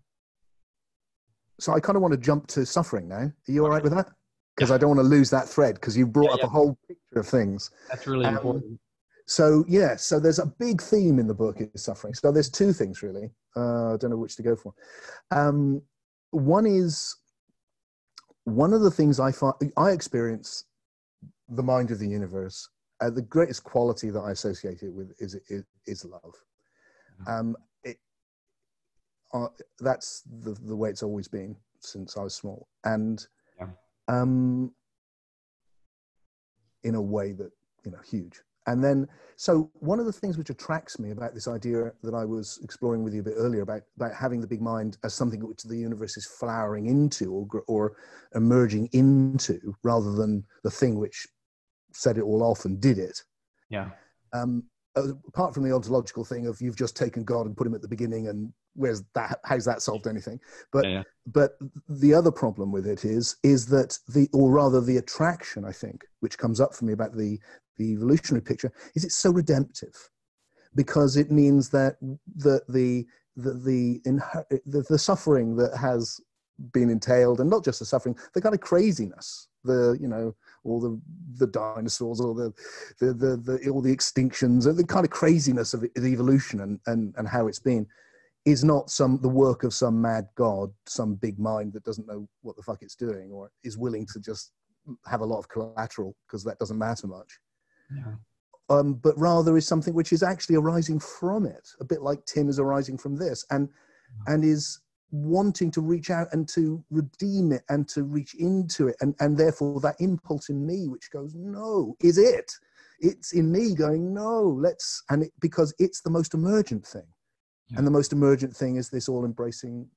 So I kind of want to jump to suffering now. Are you all right with that? Because yeah. I don't want to lose that thread because you brought up a whole picture of things. That's really um, important so yeah, so there's a big theme in the book is suffering. So there's two things really. Uh, I don't know which to go for. Um, one is one of the things I find I experience the mind of the universe. Uh, the greatest quality that I associate it with is is, is love. Mm-hmm. Um, it, uh, that's the the way it's always been since I was small, and yeah. um, in a way that you know huge and then so one of the things which attracts me about this idea that I was exploring with you a bit earlier about about having the big mind as something which the universe is flowering into or or emerging into, rather than the thing which set it all off and did it. Yeah. Um, Uh, apart from the ontological thing of you've just taken God and put him at the beginning and where's that how's that solved anything? But yeah, but the other problem with it is is that the or rather the attraction i think which comes up for me about the the evolutionary picture is it's so redemptive because it means that the the the the, the, the suffering that has been entailed and not just the suffering the kind of craziness the you know all the the dinosaurs or the the the, the all the extinctions and the kind of craziness of the evolution and and and how it's been is not some the work of some mad god some big mind that doesn't know what the fuck it's doing or is willing to just have a lot of collateral because that doesn't matter much yeah. um, but rather is something which is actually arising from it a bit like tim is arising from this and and is wanting to reach out and to redeem it and to reach into it and and therefore that impulse in me which goes no is it it's in me going no let's and it because it's the most emergent thing yeah. and the most emergent thing is this all embracing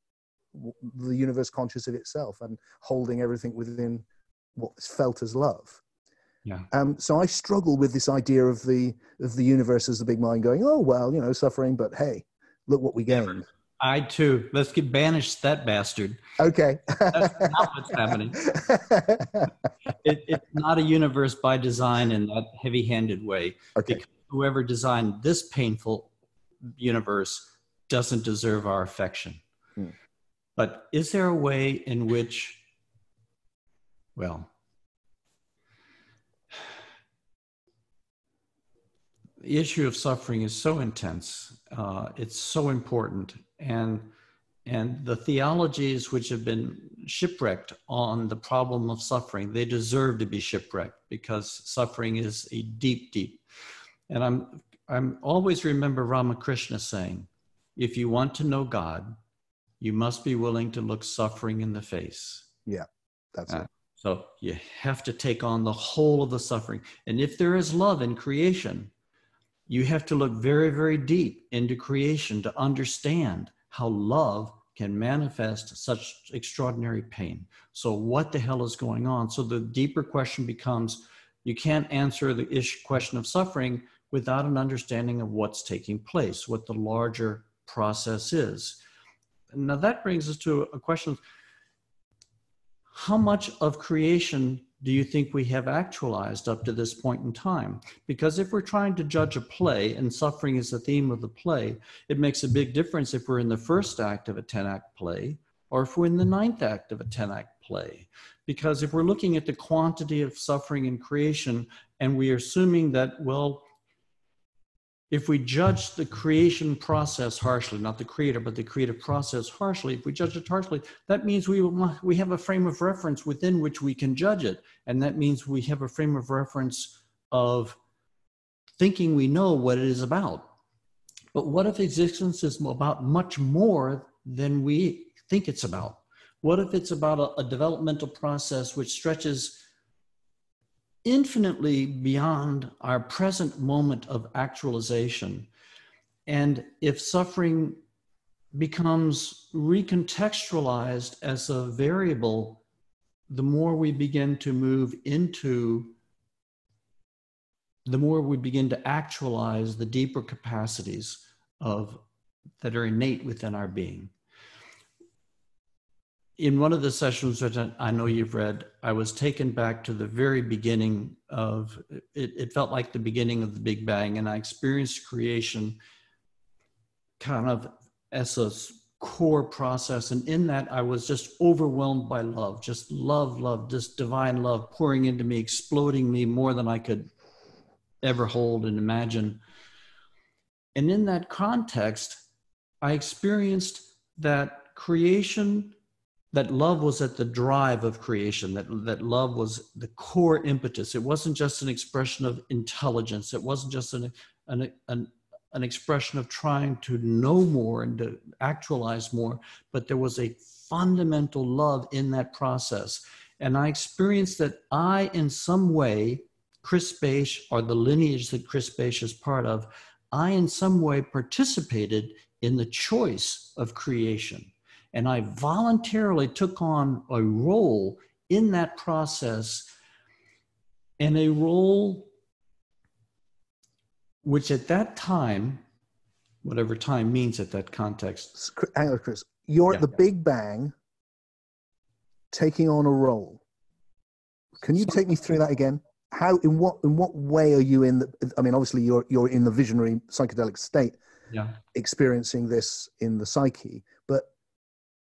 the universe conscious of itself and holding everything within what's felt as love yeah. Um, so I struggle with this idea of the of the universe as the big mind going, oh well, you know, suffering, but hey, look what we gained. I too. Let's get banished that bastard. Okay. That's not what's happening. It, it's not a universe by design in that heavy-handed way. Okay. Because whoever designed this painful universe doesn't deserve our affection. Hmm. But is there a way in which, well, the issue of suffering is so intense, uh, it's so important, and and the theologies which have been shipwrecked on the problem of suffering, they deserve to be shipwrecked because suffering is a deep, deep. And I'm I'm always remember Ramakrishna saying, if you want to know God, you must be willing to look suffering in the face. Yeah, that's uh, it. So you have to take on the whole of the suffering. And if there is love in creation, you have to look very, very deep into creation to understand how love can manifest such extraordinary pain. So, what the hell is going on? So, the deeper question becomes you can't answer the issue, question of suffering without an understanding of what's taking place, what the larger process is. Now, that brings us to a question how much of creation do you think we have actualized up to this point in time? Because if we're trying to judge a play and suffering is the theme of the play, it makes a big difference if we're in the first act of a 10 act play or if we're in the ninth act of a 10 act play. Because if we're looking at the quantity of suffering in creation and we're assuming that, well, if we judge the creation process harshly, not the creator, but the creative process harshly, if we judge it harshly, that means we, we have a frame of reference within which we can judge it. And that means we have a frame of reference of thinking we know what it is about. But what if existence is about much more than we think it's about? What if it's about a, a developmental process which stretches infinitely beyond our present moment of actualization. And if suffering becomes recontextualized as a variable, the more we begin to move into, the more we begin to actualize the deeper capacities of that are innate within our being in one of the sessions that I know you've read, I was taken back to the very beginning of it. It felt like the beginning of the Big Bang, and I experienced creation kind of as a core process. And in that, I was just overwhelmed by love, just love, love, just divine love pouring into me, exploding me more than I could ever hold and imagine. And in that context, I experienced that creation that love was at the drive of creation that that love was the core impetus. It wasn't just an expression of intelligence. It wasn't just an an, an, an expression of trying to know more and to actualize more but there was a fundamental love in that process. And i experienced that i in some way Chris Bache or the lineage that Chris Bache is part of, I in some way participated in the choice of creation. And I voluntarily took on a role in that process and a role which at that time, whatever time means at that context. Hang on, Chris. You're yeah. at the Big Bang taking on a role. Can you take me through that again? How, in what, in what way are you in the, I mean, obviously you're, you're in the visionary psychedelic state, yeah. experiencing this in the psyche,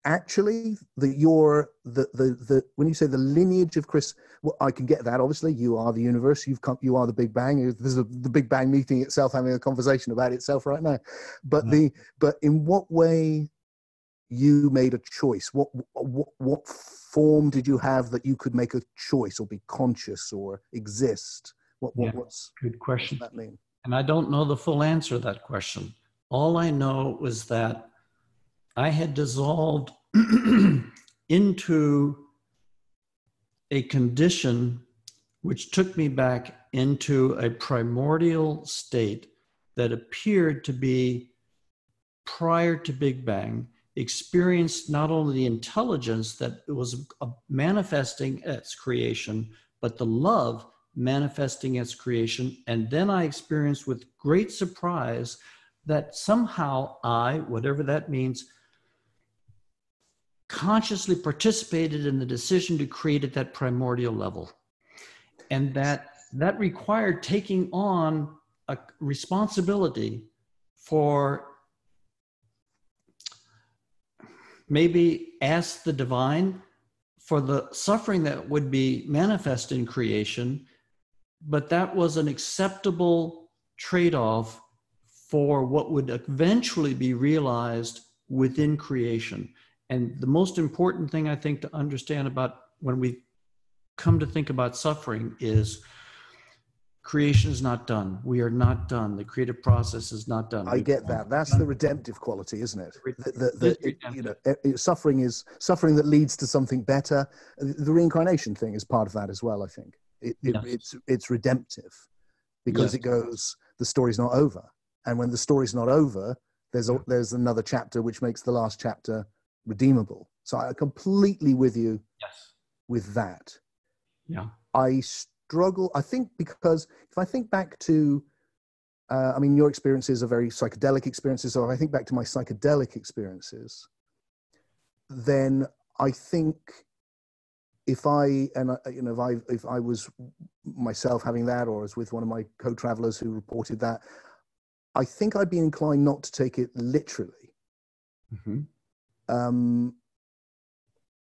actually that you're the, the the when you say the lineage of chris well i can get that obviously. You are the universe. You've come you are the big bang. There's a, the big bang meeting itself having a conversation about itself right now. But mm-hmm. the but in what way you made a choice? What what what form did you have that you could make a choice or be conscious or exist? What, what yeah. what's good question. what that mean? And i don't know the full answer to that question. All i know was that I had dissolved into a condition which took me back into a primordial state that appeared to be prior to Big Bang, experienced not only the intelligence that was uh, manifesting its creation, but the love manifesting its creation. And then I experienced with great surprise that somehow I, whatever that means, consciously participated in the decision to create at that primordial level. And that that required taking on a responsibility for maybe ask the divine for the suffering that would be manifest in creation, but that was an acceptable trade off for what would eventually be realized within creation. And the most important thing I think to understand about when we come to think about suffering is creation is not done. We are not done. The creative process is not done. I get that. That's the redemptive quality, isn't it? The, the, the, it, you know, it, suffering is suffering that leads to something better. The reincarnation thing is part of that as well. I think it, it yes. it's it's redemptive because yes. it goes. The story's not over, and when the story's not over, there's a, there's another chapter which makes the last chapter redeemable. So I completely with you yes. with that. Yeah. I struggle, I think, because if I think back to, uh, I mean, your experiences are very psychedelic experiences, or I think back to my psychedelic experiences, then I think if I and I, you know if I if I was myself having that, or as with one of my co-travelers who reported that, I think I'd be inclined not to take it literally. Mm-hmm um,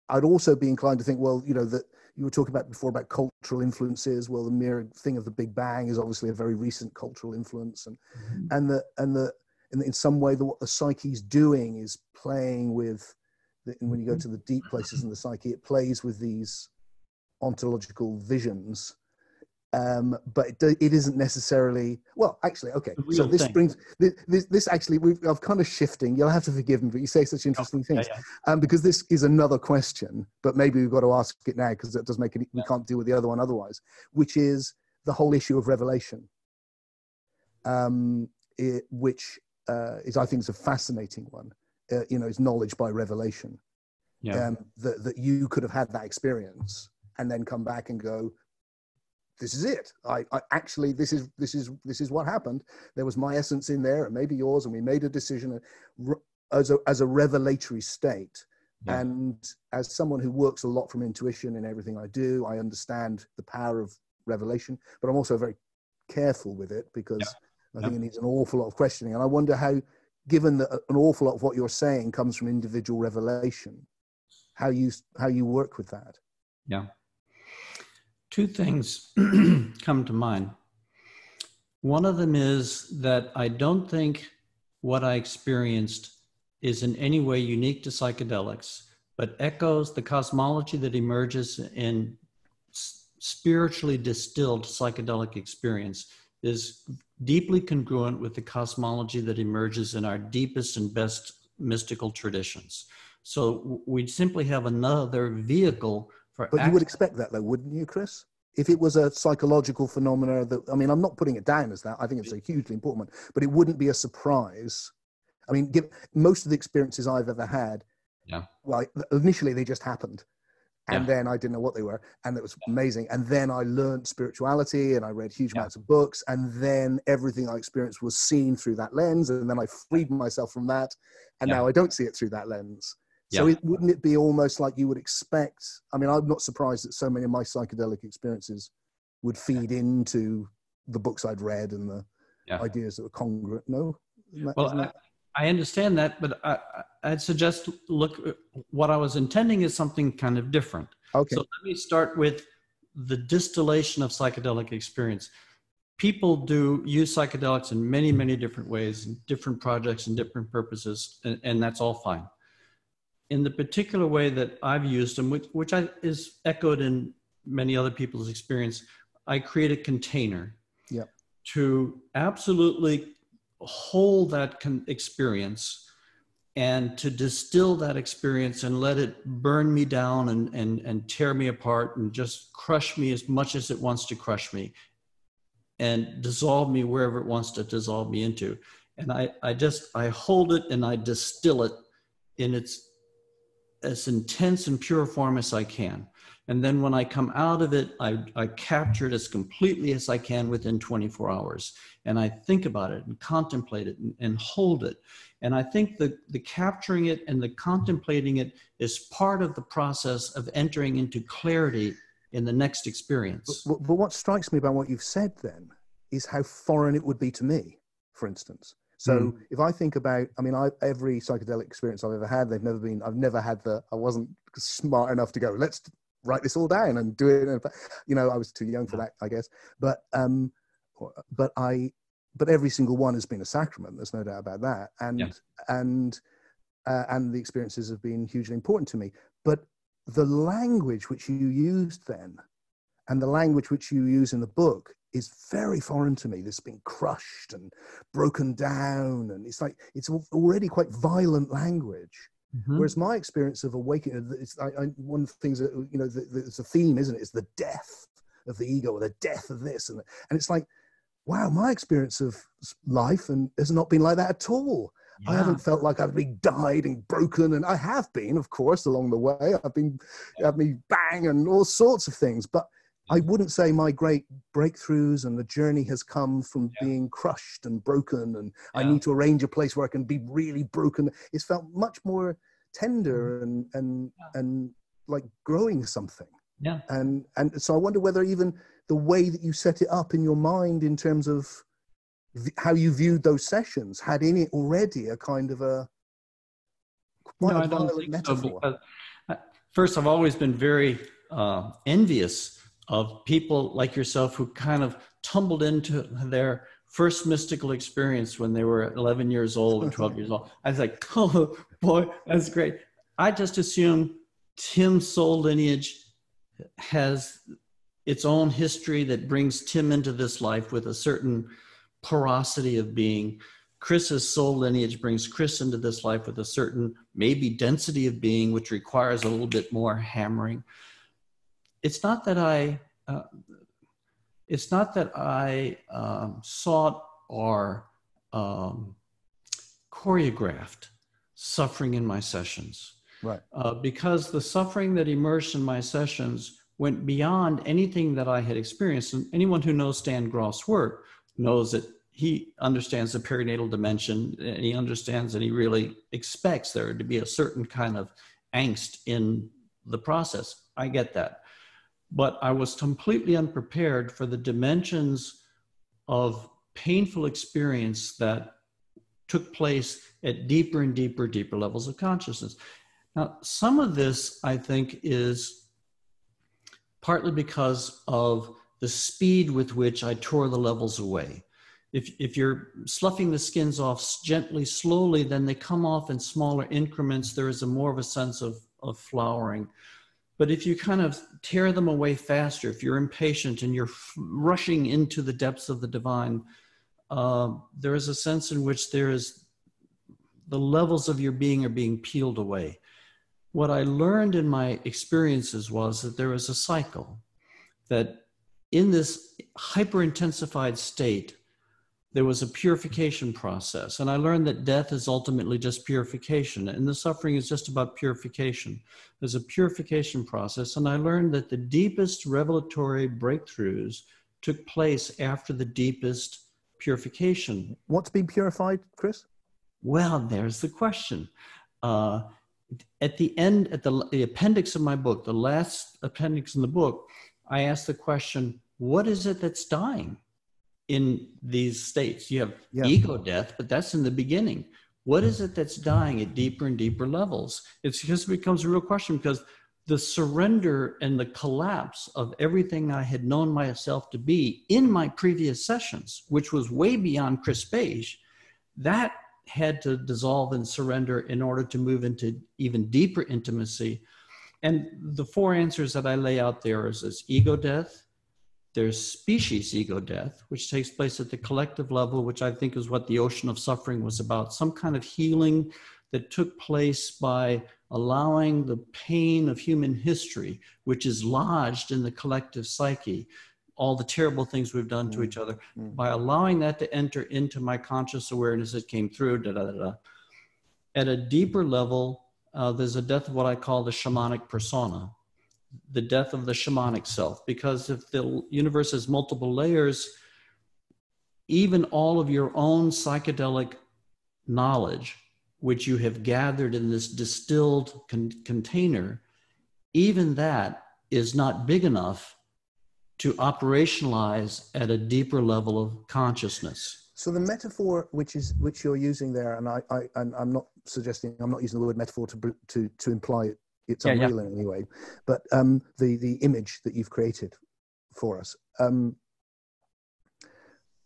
I'd also be inclined to think, well, you know, that you were talking about before about cultural influences. Well, the mere thing of the Big Bang is obviously a very recent cultural influence, and mm-hmm. and the and the in, in some way, the, what the psyche's doing is playing with. The, when you go to the deep places in the psyche, it plays with these ontological visions um, but it, it isn't necessarily well actually okay so this thing. brings this, this actually we've i've kind of shifting you'll have to forgive me but you say such interesting oh, things yeah, yeah. Um, because this is another question but maybe we've got to ask it now because it does make it we can't deal with the other one otherwise which is the whole issue of revelation um, it, which uh, is i think is a fascinating one uh, you know is knowledge by revelation yeah. Um, that, that you could have had that experience and then come back and go this is it. I, I, actually this is this is this is what happened. There was my essence in there, and maybe yours, and we made a decision uh, as a as a revelatory state. Yeah. And as someone who works a lot from intuition in everything I do, I understand the power of revelation, but I'm also very careful with it because yeah. I think yeah. it needs an awful lot of questioning. And I wonder how, given that uh, an awful lot of what you're saying comes from individual revelation, how you how you work with that. Yeah two things come to mind. One of them is that I don't think what I experienced is in any way unique to psychedelics, but echoes the cosmology that emerges in spiritually distilled psychedelic experience is deeply congruent with the cosmology that emerges in our deepest and best mystical traditions. So we simply have another vehicle for but you would expect that though, wouldn't you, Chris? if it was a psychological phenomena that i mean i'm not putting it down as that. I think it's a hugely important one. But it wouldn't be a surprise. I mean give, most of the experiences i've ever had yeah. well initially they just happened. And Yeah. then i didn't know what they were. And it was amazing. And then i learned spirituality and i read huge Yeah. amounts of books. And then everything i experienced was seen through that lens. And then i freed myself from that. And Yeah. now i don't see it through that lens so Yeah. it, wouldn't it be almost like you would expect? I mean, I'm not surprised that so many of my psychedelic experiences would feed into the books I'd read and the Yeah. ideas that were congruent. No, that- Well, isn't I, I understand that, but I, I'd suggest look. What I was intending is something kind of different. okay, So let me start with the distillation of psychedelic experience. People do use psychedelics in many, many different ways, different projects and different purposes, and, and that's all fine. In the particular way that I've used them, which, which I, is echoed in many other people's experience, I create a container Yeah. to absolutely hold that con- experience and to distill that experience and let it burn me down and, and, and tear me apart and just crush me as much as it wants to crush me and dissolve me wherever it wants to dissolve me into. And I, I just, I hold it and I distill it in its as intense and pure form as I can. And then when I come out of it, I, I capture it as completely as I can within 24 hours. And I think about it and contemplate it and, and hold it. And I think the, the capturing it and the contemplating it is part of the process of entering into clarity in the next experience. but, but what strikes me about what you've said then is how foreign it would be to me, for instance. So Mm. if I think about, I mean, I, every psychedelic experience I've ever had, they've never been, I've never had the, I wasn't smart enough to go, let's write this all down and do it. And, you know, I was too young for that, I guess. But, um, but I, but every single one has been a sacrament. There's no doubt about that. And, Yeah. and, uh, and the experiences have been hugely important to me. But the language which you used then and the language which you use in the book is very foreign to me. This being crushed and broken down, and it's like it's already quite violent language. Mhm. Whereas my experience of awakening, it's I, I, one of the things that you know, the, the, it's a theme, isn't it? It's the death of the ego, or the death of this, and and it's like, wow, my experience of life and has not been like that at all. I haven't felt like I've been died and broken, and I have been, of course, along the way. I've been, had me bang and all sorts of things, but I wouldn't say my great breakthroughs and the journey has come from Yeah. being crushed and broken, and I need to arrange a place where I can be really broken. It's felt much more tender and and Yeah. and like growing something. Yeah. And and so I wonder whether even the way that you set it up in your mind in terms of v- how you viewed those sessions had in it already a kind of a quite No, a violent metaphor. so. Uh, first, I've always been very uh, envious of people like yourself who kind of tumbled into their first mystical experience when they were 11 years old or 12 years old. I was like, oh boy, that's great. I just assume Tim's soul lineage has its own history that brings Tim into this life with a certain porosity of being. Chris's soul lineage brings Chris into this life with a certain maybe density of being, which requires a little bit more hammering. It's not that I, uh, it's not that I um, sought or um, choreographed suffering in my sessions, Right. uh, because the suffering that emerged in my sessions went beyond anything that I had experienced. And anyone who knows Stan Grof's work knows that he understands the perinatal dimension and he understands and he really expects there to be a certain kind of angst in the process. I get that. But I was completely unprepared for the dimensions of painful experience that took place at deeper and deeper, deeper levels of consciousness. Now, some of this, I think, is partly because of the speed with which I tore the levels away. If, if you're sloughing the skins off gently, slowly, then they come off in smaller increments. There is a more of a sense of, of flowering. But if you kind of tear them away faster, if you're impatient and you're rushing into the depths of the divine, uh, there is a sense in which there is the levels of your being are being peeled away. What I learned in my experiences was that there is a cycle, that in this hyper intensified state, there was a purification process. And I learned that death is ultimately just purification, and the suffering is just about purification. There's a purification process. And I learned that the deepest revelatory breakthroughs took place after the deepest purification. What's been purified, Chris? Well, there's the question. Uh, at the end, at the, the appendix of my book, the last appendix in the book, I asked the question, what is it that's dying? In these states. You have yeah. ego death, but that's in the beginning. What is it that's dying at deeper and deeper levels? It's just becomes a real question because the surrender and the collapse of everything I had known myself to be in my previous sessions, which was way beyond Chris Bache, that had to dissolve and surrender in order to move into even deeper intimacy. And the four answers that I lay out there is this ego death, there's species ego death, which takes place at the collective level, which I think is what the ocean of suffering was about some kind of healing that took place by allowing the pain of human history, which is lodged in the collective psyche, all the terrible things we've done mm. to each other, mm. by allowing that to enter into my conscious awareness, it came through. Da, da, da, At a deeper level, uh, there's a death of what I call the shamanic persona the death of the shamanic self. Because if the universe has multiple layers even all of your own psychedelic knowledge which you have gathered in this distilled con- container even that is not big enough to operationalize at a deeper level of consciousness. So the metaphor which is which you're using there and i, I and i'm not suggesting i'm not using the word metaphor to to to imply it's yeah, unreal yeah. in any way. But um, the the image that you've created for us um,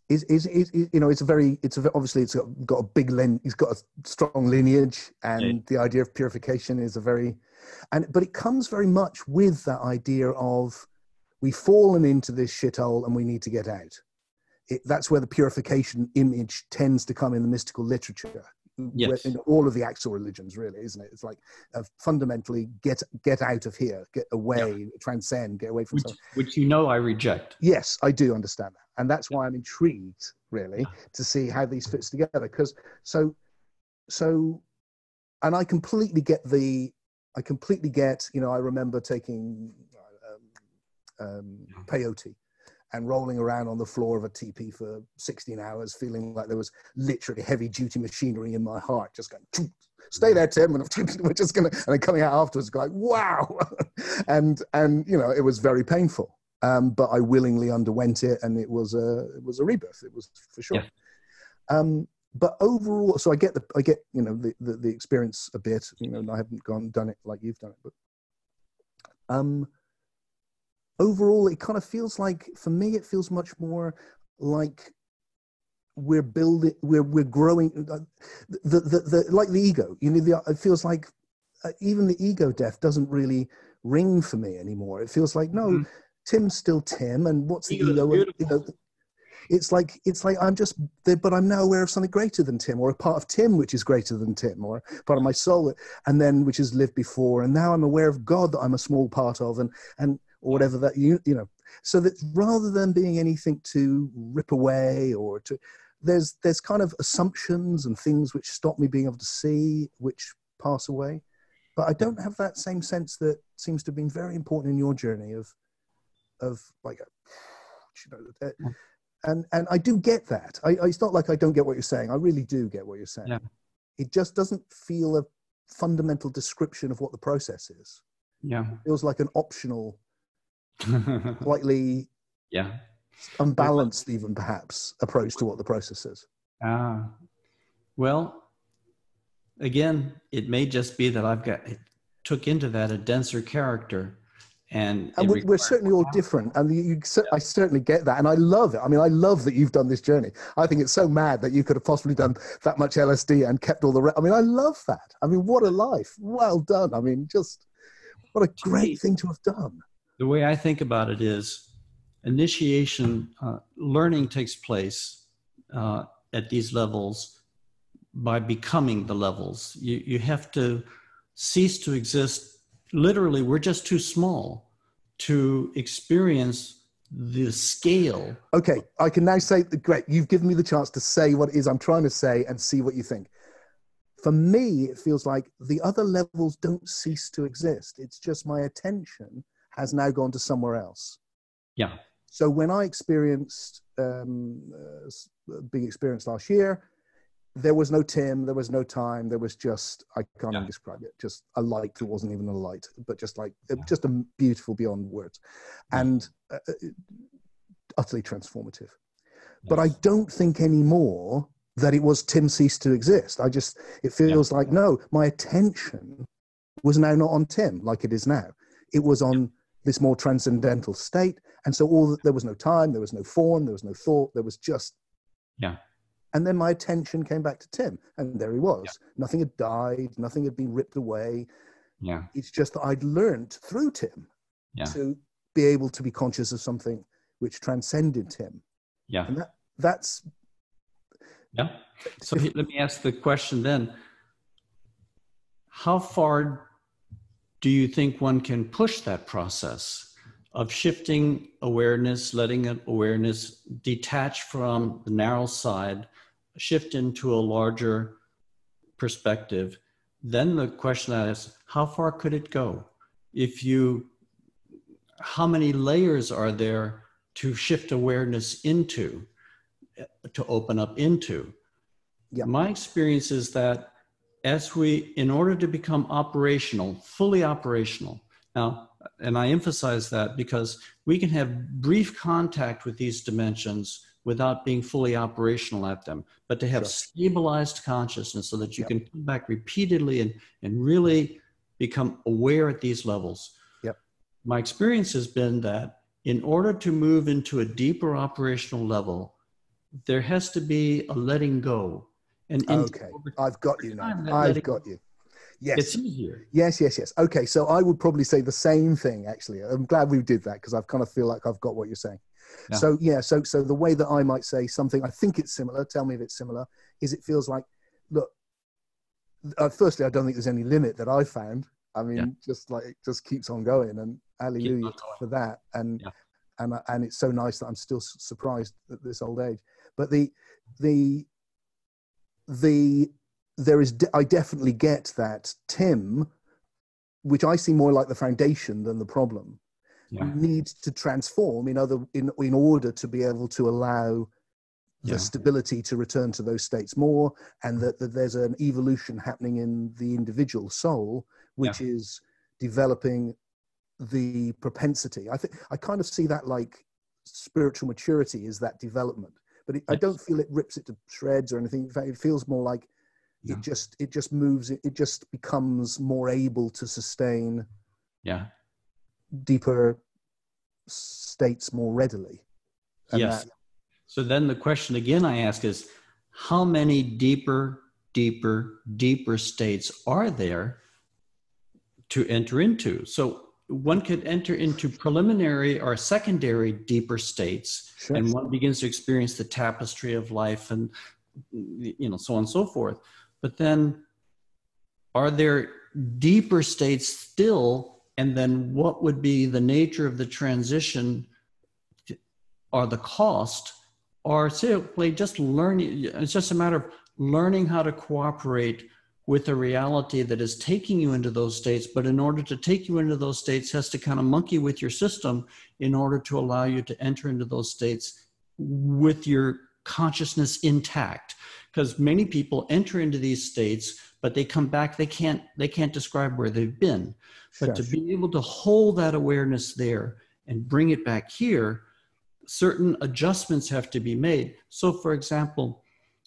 is, is, is, you know it's a very it's a, obviously it's got, got a big len it's got a strong lineage and yeah. the idea of purification is a very and but it comes very much with that idea of we've fallen into this shithole and we need to get out. It, that's where the purification image tends to come in the mystical literature yes. in all of the actual religions, really, isn't it? It's like uh, fundamentally get get out of here, get away, yeah. transcend, get away from which, which you know I reject. Yes, I do understand that, and that's why I'm intrigued, really, to see how these fits together. Because so, so, and I completely get the, I completely get. You know, I remember taking um, um, peyote and rolling around on the floor of a teepee for 16 hours, feeling like there was literally heavy duty machinery in my heart, just going, stay there, Tim. And we're just going to, and then coming out afterwards, going, wow. and, and, you know, it was very painful. Um, but I willingly underwent it and it was a, it was a rebirth. It was for sure. Yeah. Um, but overall, so I get the, I get, you know, the, the, the experience a bit, you know, I haven't gone, done it like you've done it, but, um, overall, it kind of feels like, for me, it feels much more like we're building, we're we're growing. Uh, the the, the like the ego, you know, the, it feels like uh, even the ego death doesn't really ring for me anymore. It feels like no, mm-hmm. Tim's still Tim, and what's the ego? You know, it's like it's like I'm just there, but I'm now aware of something greater than Tim, or a part of Tim which is greater than Tim, or part of my soul, and then which has lived before, and now I'm aware of God that I'm a small part of, and and or whatever that you you know so that rather than being anything to rip away or to there's there's kind of assumptions and things which stop me being able to see which pass away. But i don't have that same sense that seems to have been very important in your journey of of like a, you know uh, and and i do get that. I, I, it's not like i don't get what you're saying. I really do get what you're saying. Yeah. it just doesn't feel a fundamental description of what the process is. Yeah. It feels like an optional slightly yeah. unbalanced even perhaps approach to what the process is. Ah. Well again it may just be that i've got it took into that a denser character and, and we're, we're certainly all different. And you, you, i certainly get that. And i love it. I mean i love that you've done this journey. I think it's so mad that you could have possibly done that much lsd and kept all the re- i mean i love that. I mean what a life. Well done. I mean just what a great thing to have done the way I think about it is initiation, uh, learning takes place uh, at these levels by becoming the levels. You, you have to cease to exist. Literally, we're just too small to experience the scale. Okay, I can now say, great, you've given me the chance to say what it is I'm trying to say and see what you think. For me, it feels like the other levels don't cease to exist. It's just my attention has now gone to somewhere else. Yeah. So when I experienced um, uh, big experience last year, there was no Tim, there was no time, there was just I can't yeah. even describe it. Just a light that wasn't even a light, but just like yeah. just a beautiful beyond words, and uh, uh, utterly transformative. Yes. But I don't think anymore that it was Tim ceased to exist. I just it feels like no, my attention was now not on Tim like it is now. It was on this more transcendental state, and so all there was no time, there was no form, there was no thought, there was just yeah and then my attention came back to Tim, and there he was. Yeah. Nothing had died, nothing had been ripped away. Yeah. It's just that I'd learned through Tim yeah. to be able to be conscious of something which transcended Tim. Yeah. And that, that's. Yeah. So if, let me ask the question then How far do you think one can push that process? of shifting awareness, letting awareness detach from the narrow side shift into a larger perspective, then the question is how far could it go? If you, how many layers are there to shift awareness into, to open up into? Yeah. My experience is that as we, in order to become operational, fully operational, now, and I emphasize that because we can have brief contact with these dimensions without being fully operational at them, but to have sure. stabilized consciousness so that you yep. can come back repeatedly and, and really become aware at these levels. Yep. My experience has been that in order to move into a deeper operational level, there has to be a letting go. And okay, I've got you now. I've got you. Yes. It's easier. Yes, yes, yes. Okay, so I would probably say the same thing actually. I'm glad we did that because I've kind of feel like I've got what you're saying. Yeah. So yeah, so so the way that I might say something, I think it's similar. Tell me if it's similar. Is it feels like, look. Uh, firstly, I don't think there's any limit that I found. I mean, yeah. just like it just keeps on going, and hallelujah for that. And yeah. and and it's so nice that I'm still surprised at this old age. But the the the there is I definitely get that Tim, which I see more like the foundation than the problem yeah. needs to transform in other in in order to be able to allow the yeah. stability to return to those states more and that, that there's an evolution happening in the individual soul which yeah. is developing the propensity i think i kind of see that like spiritual maturity is that development but it, yes. i don't feel it rips it to shreds or anything in fact it feels more like yeah. it just it just moves it, it just becomes more able to sustain yeah deeper states more readily. Yes. That, so then the question again I ask is how many deeper, deeper, deeper states are there to enter into? So one could enter into preliminary or secondary deeper states sure. and one begins to experience the tapestry of life and you know so on and so forth. But then are there deeper states still? And then what would be the nature of the transition or the cost? Or simply just learning it's just a matter of learning how to cooperate with a reality that is taking you into those states but in order to take you into those states has to kind of monkey with your system in order to allow you to enter into those states with your consciousness intact. Because many people enter into these states but they come back they can't they can't describe where they've been. But to be able to hold that awareness there and bring it back here certain adjustments have to be made. So for example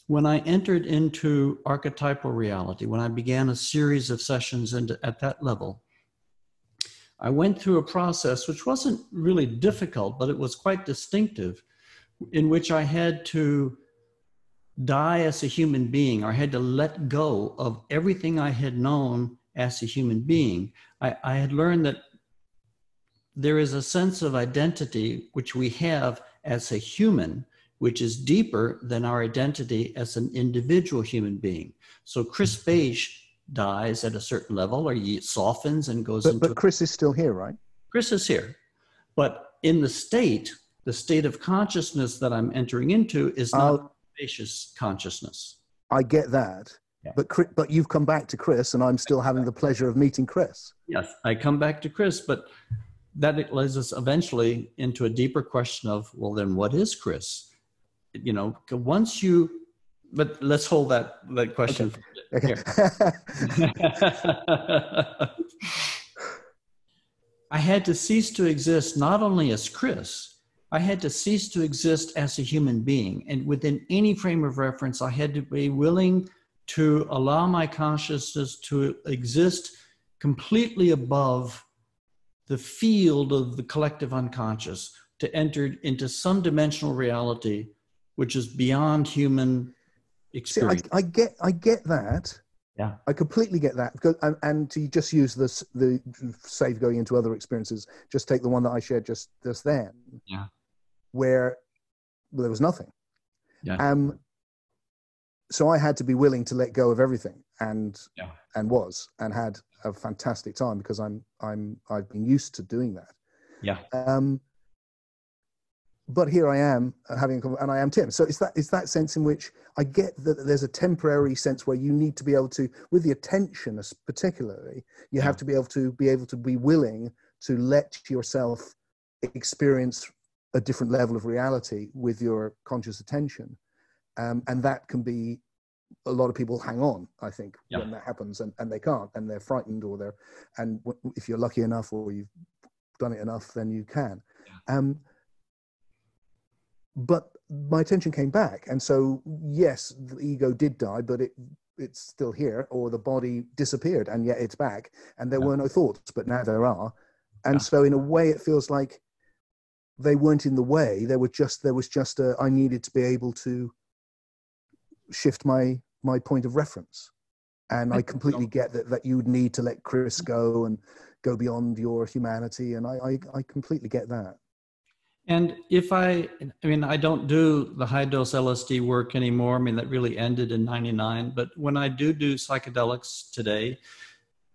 when i entered into archetypal reality when i began a series of sessions into, at that level i went through a process which wasn't really difficult but it was quite distinctive in which i had to die as a human being or had to let go of everything I had known as a human being. I, I had learned that there is a sense of identity which we have as a human, which is deeper than our identity as an individual human being. So Chris Bache dies at a certain level or he softens and goes but, into. But Chris is still here, right? Chris is here. But in the state, the state of consciousness that I'm entering into is not uh, spacious consciousness. I get that. Yeah. But but you've come back to Chris, and I'm still having the pleasure of meeting Chris. Yes, I come back to Chris, but that leads us eventually into a deeper question of well, then what is Chris? You know, once you, but let's hold that that question. Okay. okay. I had to cease to exist not only as Chris, I had to cease to exist as a human being. And within any frame of reference, I had to be willing to allow my consciousness to exist completely above the field of the collective unconscious, to enter into some dimensional reality which is beyond human experience. See, I, I get, I get that. Yeah, I completely get that. Because, and, and to just use this, the save going into other experiences, just take the one that I shared just just then. Yeah, where well, there was nothing. Yeah. Um, so I had to be willing to let go of everything, and yeah. and was and had a fantastic time because I'm I'm I've been used to doing that. Yeah. Um, but here I am uh, having, and I am Tim. So it's that it's that sense in which I get that there's a temporary sense where you need to be able to, with the attention, particularly, you yeah. have to be able to be able to be willing to let yourself experience a different level of reality with your conscious attention um, and that can be a lot of people hang on i think yeah. when that happens and, and they can't and they're frightened or they're and if you're lucky enough or you've done it enough then you can yeah. um, but my attention came back. And so yes the ego did die but it it's still here or the body disappeared and yet it's back. And there yeah. were no thoughts but now there are. And so in a way it feels like they weren't in the way. There were just there was just a i needed to be able to shift my my point of reference. And i completely get that that you would need to let chris go and go beyond your humanity and i i, I completely get that and if i i mean i don't do the high dose lsd work anymore i mean that really ended in 99 but when i do do psychedelics today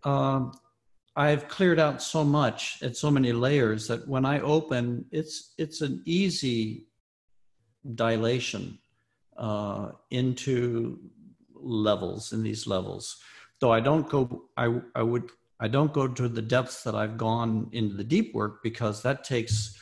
um, i've cleared out so much at so many layers that when i open it's it's an easy dilation uh, into levels in these levels. Though I don't go, I, I would, I don't go to the depths that I've gone into the deep work because that takes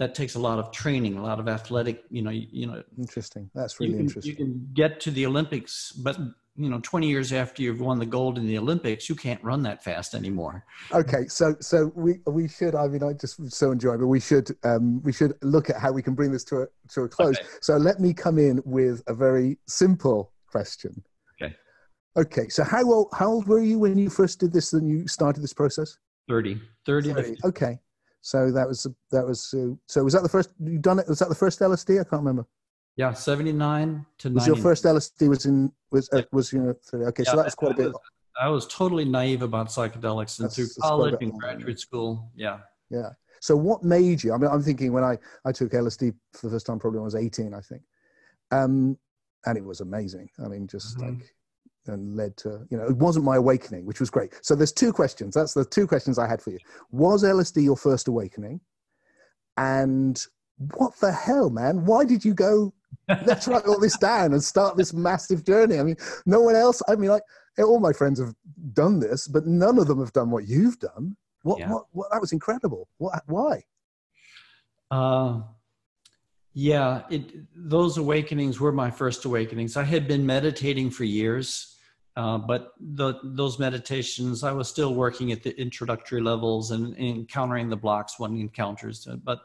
that takes a lot of training, a lot of athletic, you know, you know. Interesting. That's really you can, interesting. You can get to the Olympics, but you know 20 years after you've won the gold in the olympics you can't run that fast anymore okay so so we we should i mean i just so enjoy but we should um we should look at how we can bring this to a to a close okay. so let me come in with a very simple question okay okay so how old how old were you when you first did this and you started this process 30 30, 30. okay so that was that was so, so was that the first you done it was that the first lsd i can't remember yeah, 79 to Was your first LSD was in was uh, was you know okay, yeah, so that's quite a bit. I was totally naive about psychedelics and that's, through college and graduate school. Yeah. Yeah. So what made you? I mean, I'm thinking when I I took LSD for the first time, probably when I was 18, I think, um, and it was amazing. I mean, just mm-hmm. like and led to you know it wasn't my awakening, which was great. So there's two questions. That's the two questions I had for you. Was LSD your first awakening? And what the hell, man? Why did you go let's write all this down and start this massive journey. I mean, no one else, I mean, like all my friends have done this, but none of them have done what you've done. What, yeah. what, what that was incredible. What, why? Uh, yeah, it, those awakenings were my first awakenings. I had been meditating for years, uh, but the, those meditations, I was still working at the introductory levels and, and encountering the blocks one encounters. But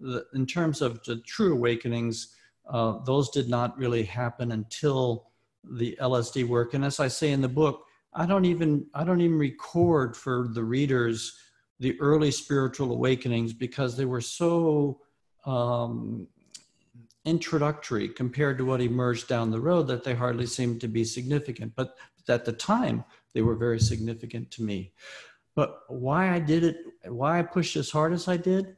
the, in terms of the true awakenings, uh, those did not really happen until the LSD work. And as I say in the book, I don't even I don't even record for the readers the early spiritual awakenings because they were so um, introductory compared to what emerged down the road that they hardly seemed to be significant. But at the time, they were very significant to me. But why I did it, why I pushed as hard as I did,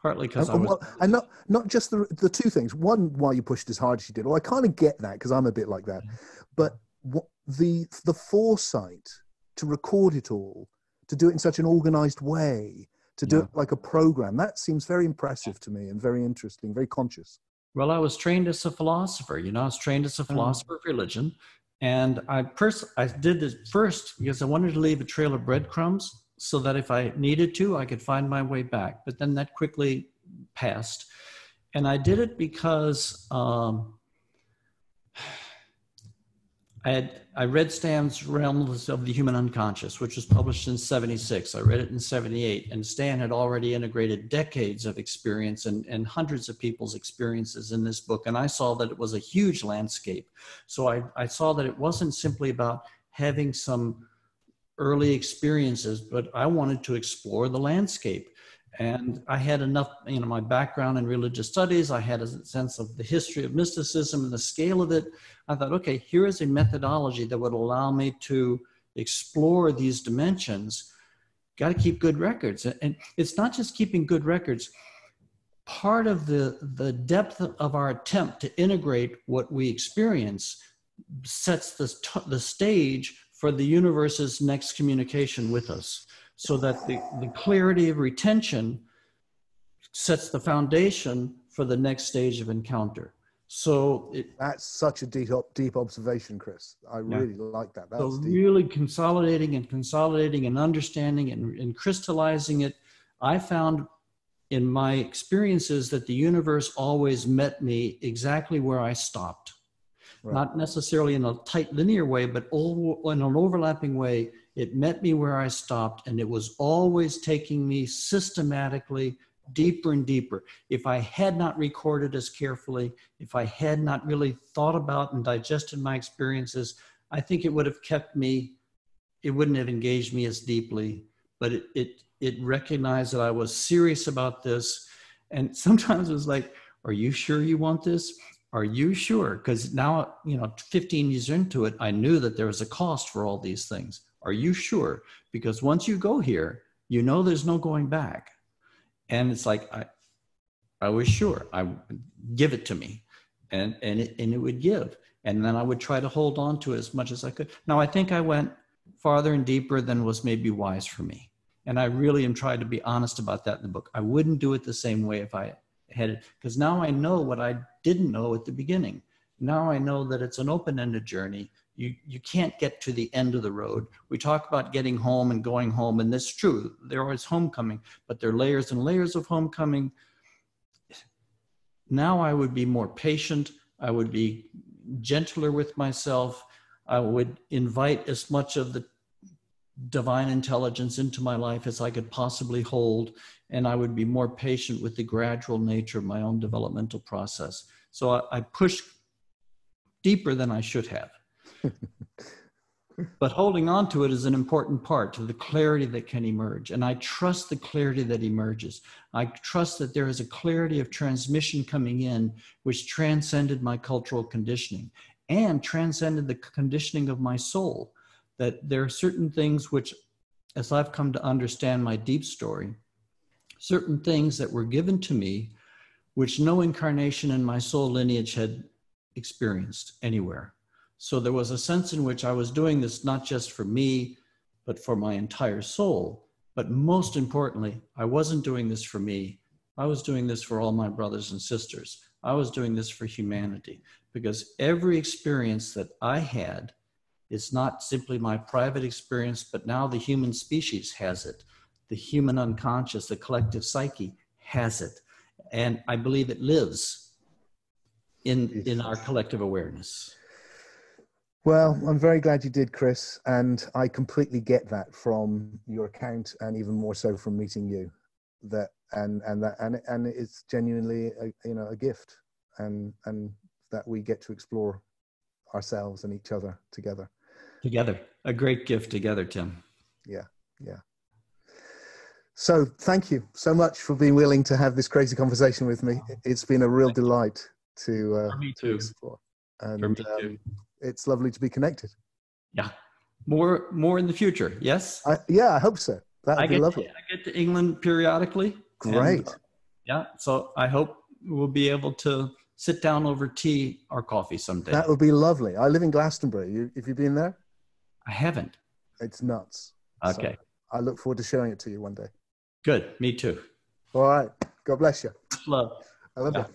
partly because and, uh, well, and not not just the the two things. One, why you pushed as hard as you did. Well, I kind of get that because I'm a bit like that. Mm-hmm. But what, the the foresight to record it all, to do it in such an organized way, to do Yeah. it like a program. That seems very impressive to me and very interesting, very conscious. Well, I was trained as a philosopher. You know, I was trained as a philosopher of religion, and I pers- I did this first because I wanted to leave a trail of breadcrumbs so that if I needed to, I could find my way back. But then that quickly passed, and I did it because um, I had I read Stan's Realms of the Human Unconscious, which was published in '76. I read it in '78, and Stan had already integrated decades of experience and, and hundreds of people's experiences in this book. And I saw that it was a huge landscape. So I, I saw that it wasn't simply about having some early experiences, but I wanted to explore the landscape. And I had enough, you know, my background in religious studies, I had a sense of the history of mysticism and the scale of it. I thought, okay, here is a methodology that would allow me to explore these dimensions. Got to keep good records. And it's not just keeping good records. Part of the, the depth of our attempt to integrate what we experience sets the, the stage for the universe's next communication with us so that the, the clarity of retention sets the foundation for the next stage of encounter. So it, That's such a deep, deep observation, Chris. I Yeah. really like that. That's so deep. really consolidating and consolidating and understanding and, and crystallizing it, I found in my experiences that the universe always met me exactly where I stopped. Right. Not necessarily in a tight linear way, but all, in an overlapping way. It met me where I stopped, and it was always taking me systematically deeper and deeper. If I had not recorded as carefully, if I had not really thought about and digested my experiences, I think it would have kept me, it wouldn't have engaged me as deeply, but it, it, it recognized that I was serious about this. And sometimes it was like, are you sure you want this? Are you sure? Because now, you know, 15 years into it, I knew that there was a cost for all these things. Are you sure? Because once you go here, you know there's no going back. And it's like, I, I was sure. I give it to me, and and it, and it would give, and then I would try to hold on to it as much as I could. Now I think I went farther and deeper than was maybe wise for me, and I really am trying to be honest about that in the book. I wouldn't do it the same way if I had it, because now I know what I didn't know at the beginning. Now I know that it's an open-ended journey. You you can't get to the end of the road. We talk about getting home and going home, and that's true. There is homecoming, but there are layers and layers of homecoming now I would be more patient. I would be gentler with myself. I would invite as much of the divine intelligence into my life as I could possibly hold. And I would be more patient with the gradual nature of my own developmental process. So I, I deeper than I should have. but holding on to it is an important part to the clarity that can emerge. And I trust the clarity that emerges. I trust that there is a clarity of transmission coming in which transcended my cultural conditioning and transcended the conditioning of my soul. That there are certain things which, as I've come to understand my deep story, certain things that were given to me which no incarnation in my soul lineage had experienced anywhere. So there was a sense in which I was doing this not just for me, but for my entire soul. But most importantly, I wasn't doing this for me. I was doing this for all my brothers and sisters. I was doing this for humanity because every experience that I had is not simply my private experience, but now the human species has it. The human unconscious, the collective psyche has it. And I believe it lives in, in our collective awareness. Well, I'm very glad you did, Chris, and I completely get that from your account, and even more so from meeting you. That and and that and and it's genuinely a, you know a gift, and and that we get to explore ourselves and each other together. Together, a great gift together, Tim. Yeah, yeah. So thank you so much for being willing to have this crazy conversation with me. It's been a real delight to, uh, me to too. explore, and For me um, too. It's lovely to be connected. Yeah. More more in the future. Yes. I, yeah, I hope so. That I would be lovely. to, I get to England periodically. and, Great. uh, yeah. So I hope we'll be able to sit down over tea or coffee someday. That would be lovely. I live in Glastonbury. You, have you been there? I haven't. It's nuts. Okay. So I look forward to showing it to you one day. Good. Me too. All right. God bless you. Love. I love Yeah. you.